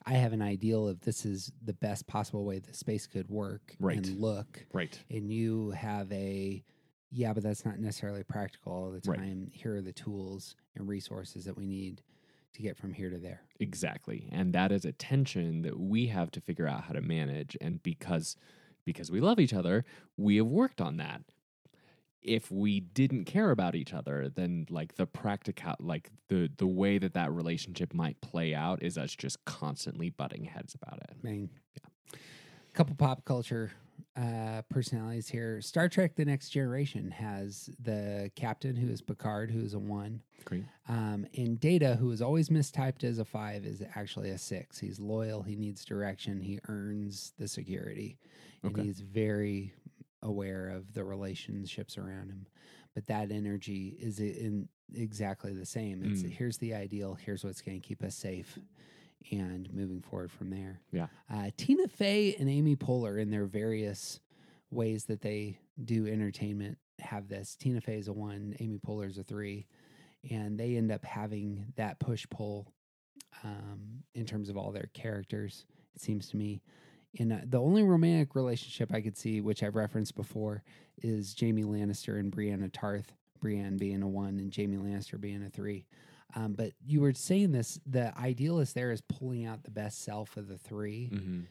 I have an ideal of this is the best possible way the space could work Right. and look. Right. And you have a, yeah, but that's not necessarily practical all the Right. time. Here are the tools and resources that we need to get from here to there. Exactly. And that is a tension that we have to figure out how to manage. And because because we love each other, we have worked on that. If we didn't care about each other, then like the practical like the the way that that relationship might play out is us just constantly butting heads about it. Mean, a couple pop culture uh, personalities here. Star Trek: The Next Generation has the captain who is Picard, who is a one. Great. Um, and Data, who is always mistyped as a five, is actually a six. He's loyal. He needs direction. He earns the security, and Okay. he's very aware of the relationships around him. But that energy is in exactly the same. It's Mm. here's the ideal. Here's what's going to keep us safe, and moving forward from there. Yeah. Uh, Tina Fey and Amy Poehler, in their various ways that they do entertainment, have this. Tina Fey is a one, Amy Poehler is a three, and they end up having that push pull um, in terms of all their characters. It seems to me. And uh, the only romantic relationship I could see, which I've referenced before, is Jaime Lannister and Brienne Tarth. Brienne being a one and Jaime Lannister being a three. Um, but you were saying this: the idealist there is pulling out the best self of the 3 Mhm.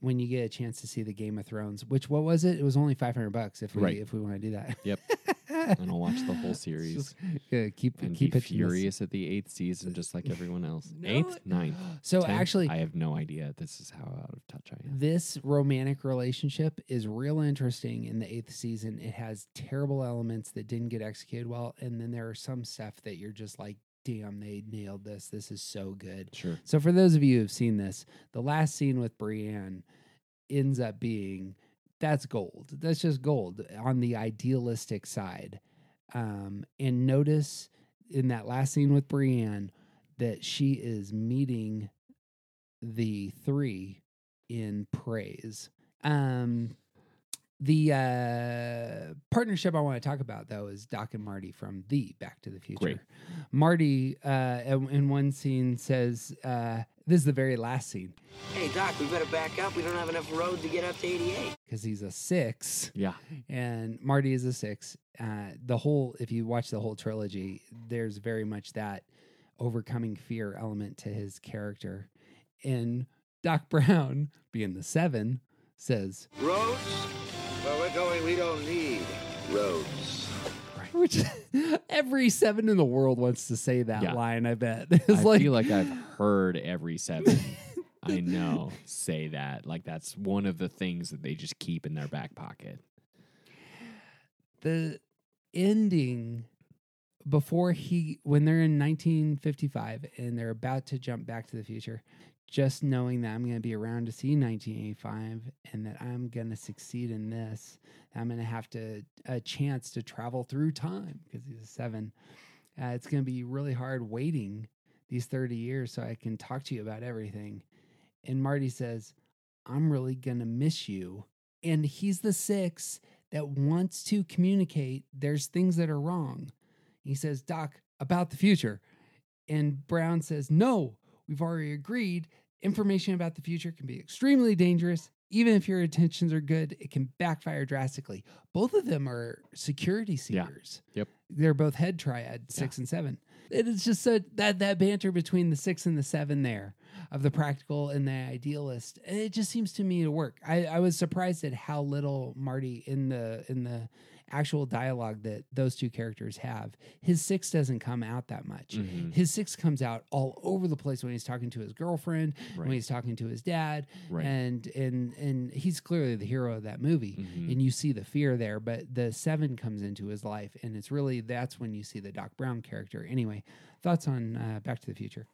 When you get a chance to see the Game of Thrones, which what was it? It was only five hundred bucks if we Right. if we want to do that. Yep. and I'll watch the whole series. Yeah, keep and keep be it to this- furious at the eighth season, just like everyone else. No. Eighth, ninth. So 10th? actually- I have no idea. This is how out of touch I am. This romantic relationship is real interesting in the eighth season. It has terrible elements that didn't get executed well, and then there are some stuff that you're just like, "Damn, they nailed this. This is so good." Sure. So for those of you who've seen this, the last scene with Brienne ends up being that's gold. That's just gold on the idealistic side. Um, and notice in that last scene with Brienne, that she is meeting the three in praise. Um, the uh, partnership I want to talk about though is Doc and Marty from the Back to the Future. Great. Marty uh, in in one scene says, uh, "This is the very last scene Hey, Doc, we better back up. We don't have enough road to get up to 88. because he's a six. Yeah. and Marty is a six. Uh, the whole, if you watch the whole trilogy, there's very much that overcoming fear element to his character. And Doc Brown, being the seven, says, Roads? Where we're going, we don't need roads. which every seven in the world wants to say that Yeah. line. I bet it's I like, feel like I've heard every seven. I know say that. Like that's one of the things that they just keep in their back pocket. the ending before he when they're in 1955 and they're about to jump back to the future just knowing that i'm going to be around to see 1985 and that i'm going to succeed in this i'm going to have to a chance to travel through time because he's a seven uh, it's going to be really hard waiting these 30 years so i can talk to you about everything and marty says i'm really going to miss you and he's the six that wants to communicate there's things that are wrong. He says, Doc, about the future. And Brown says, No, we've already agreed. Information about the future can be extremely dangerous. Even if your intentions are good, it can backfire drastically. Both of them are security seekers. Yep. They're both head triad, six and seven. It is just so that that banter between the six and the seven there of the practical and the idealist. It just seems to me to work. I, I was surprised at how little Marty in the in the actual dialogue that those two characters have. His six doesn't come out that much. Mhm. His six comes out all over the place when he's talking to his girlfriend, when he's talking to his dad, Right. and and and he's clearly the hero of that movie, Mhm. and you see the fear there. But the seven comes into his life, and it's really that's when you see the Doc Brown character. Anyway, thoughts on uh, Back to the Future?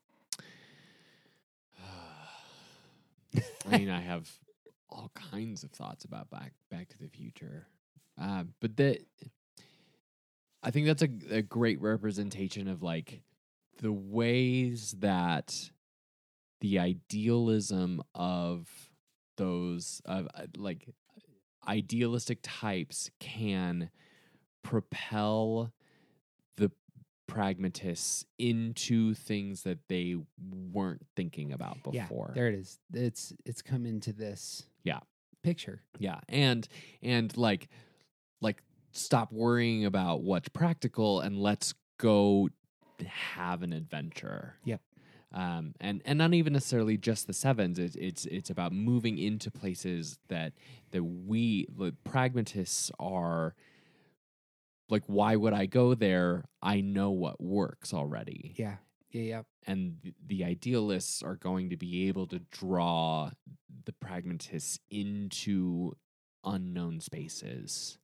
I mean, I have all kinds of thoughts about Back Back to the Future, uh, but that I think that's a, a great representation of like the ways that the idealism of those of uh, like idealistic types can propel the pragmatists into things that they weren't thinking about before. Yeah, there it is. It's it's come into this Yeah. picture. Yeah, and and like like stop worrying about what's practical and let's go have an adventure. Yep. Um, and and not even necessarily just the sevens. It's it's it's about moving into places that that we the pragmatists are. Like, why would I go there? I know what works already Yeah, yeah, yeah. and th- the idealists are going to be able to draw the pragmatists into unknown spaces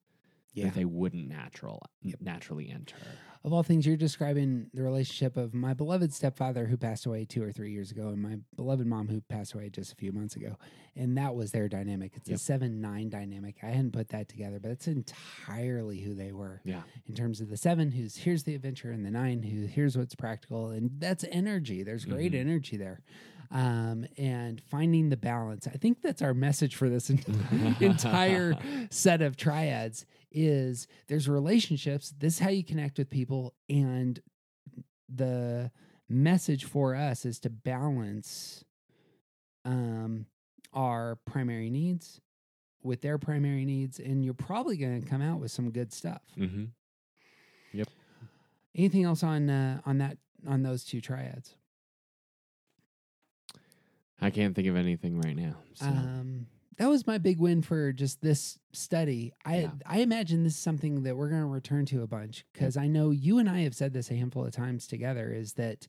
Yeah. that they wouldn't natural naturally enter. Of all things, you're describing the relationship of my beloved stepfather who passed away two or three years ago, and my beloved mom who passed away just a few months ago, and that was their dynamic. It's a seven nine dynamic. I hadn't put that together, but it's entirely who they were. Yeah. in terms of the seven, who's here's the adventure, and the nine, who here's what's practical, and that's energy. There's great Mhm. energy there, um, and finding the balance. I think that's our message for this entire set of triads. Is there's relationships. This is how you connect with people, and the message for us is to balance um, our primary needs with their primary needs, and you're probably going to come out with some good stuff. Mm-hmm. Yep. Anything else on uh, on that on those two triads? I can't think of anything right now. So. Um, that was my big win for just this study. I Yeah. I imagine this is something that we're going to return to a bunch because I know you and I have said this a handful of times together. Is that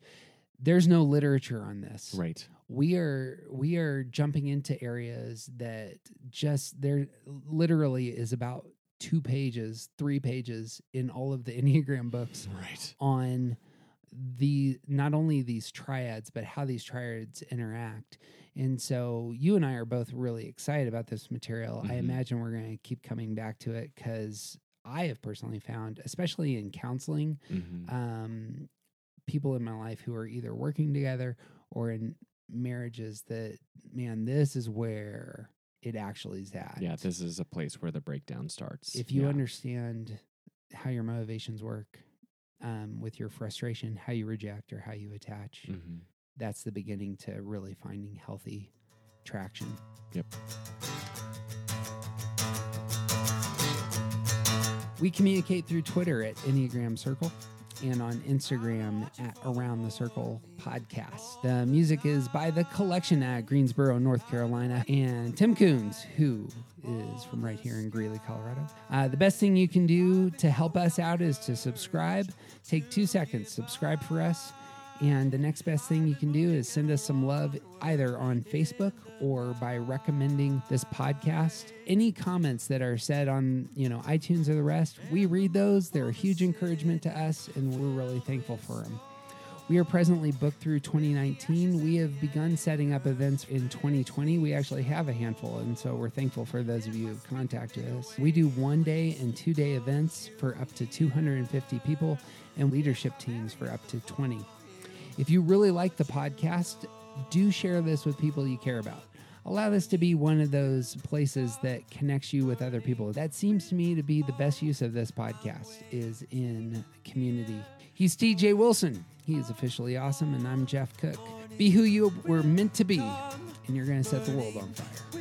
there's no literature on this, right. we are we are jumping into areas that just there literally is about two pages three pages in all of the enneagram books Right. on the not only these triads but how these triads interact and so you and i are both really excited about this material i Mhm. imagine we're going to keep coming back to it because i have personally found especially in counseling Mhm. um, people in my life who are either working together or in marriages that, man, this is where it actually is at. Yeah, this is a place where the breakdown starts. if you Yeah. understand how your motivations work um, with your frustration, how you reject or how you attach, Mhm. that's the beginning to really finding healthy traction. Yep. We communicate through Twitter at Enneagram Circle and on Instagram at Around the Circle Podcast. The music is by The Collection at Greensboro, North Carolina, and Tim Coons, who is from right here in Greeley, Colorado. Uh, the best thing you can do to help us out is to subscribe. Take two seconds, subscribe for us. And the next best thing you can do is send us some love either on Facebook or by recommending this podcast. Any comments that are said on, you know, iTunes or the rest, we read those. They're a huge encouragement to us and we're really thankful for them. We are presently booked through 2019. We have begun setting up events in 2020. We actually have a handful, and so we're thankful for those of you who've contacted us. We do one day and two day events for up to 250 people and leadership teams for up to 20. If you really like the podcast, do share this with people you care about. Allow this to be one of those places that connects you with other people. That seems to me to be the best use of this podcast is in community. He's TJ Wilson. He is officially awesome and I'm Jeff Cook. Be who you were meant to be and you're going to set the world on fire.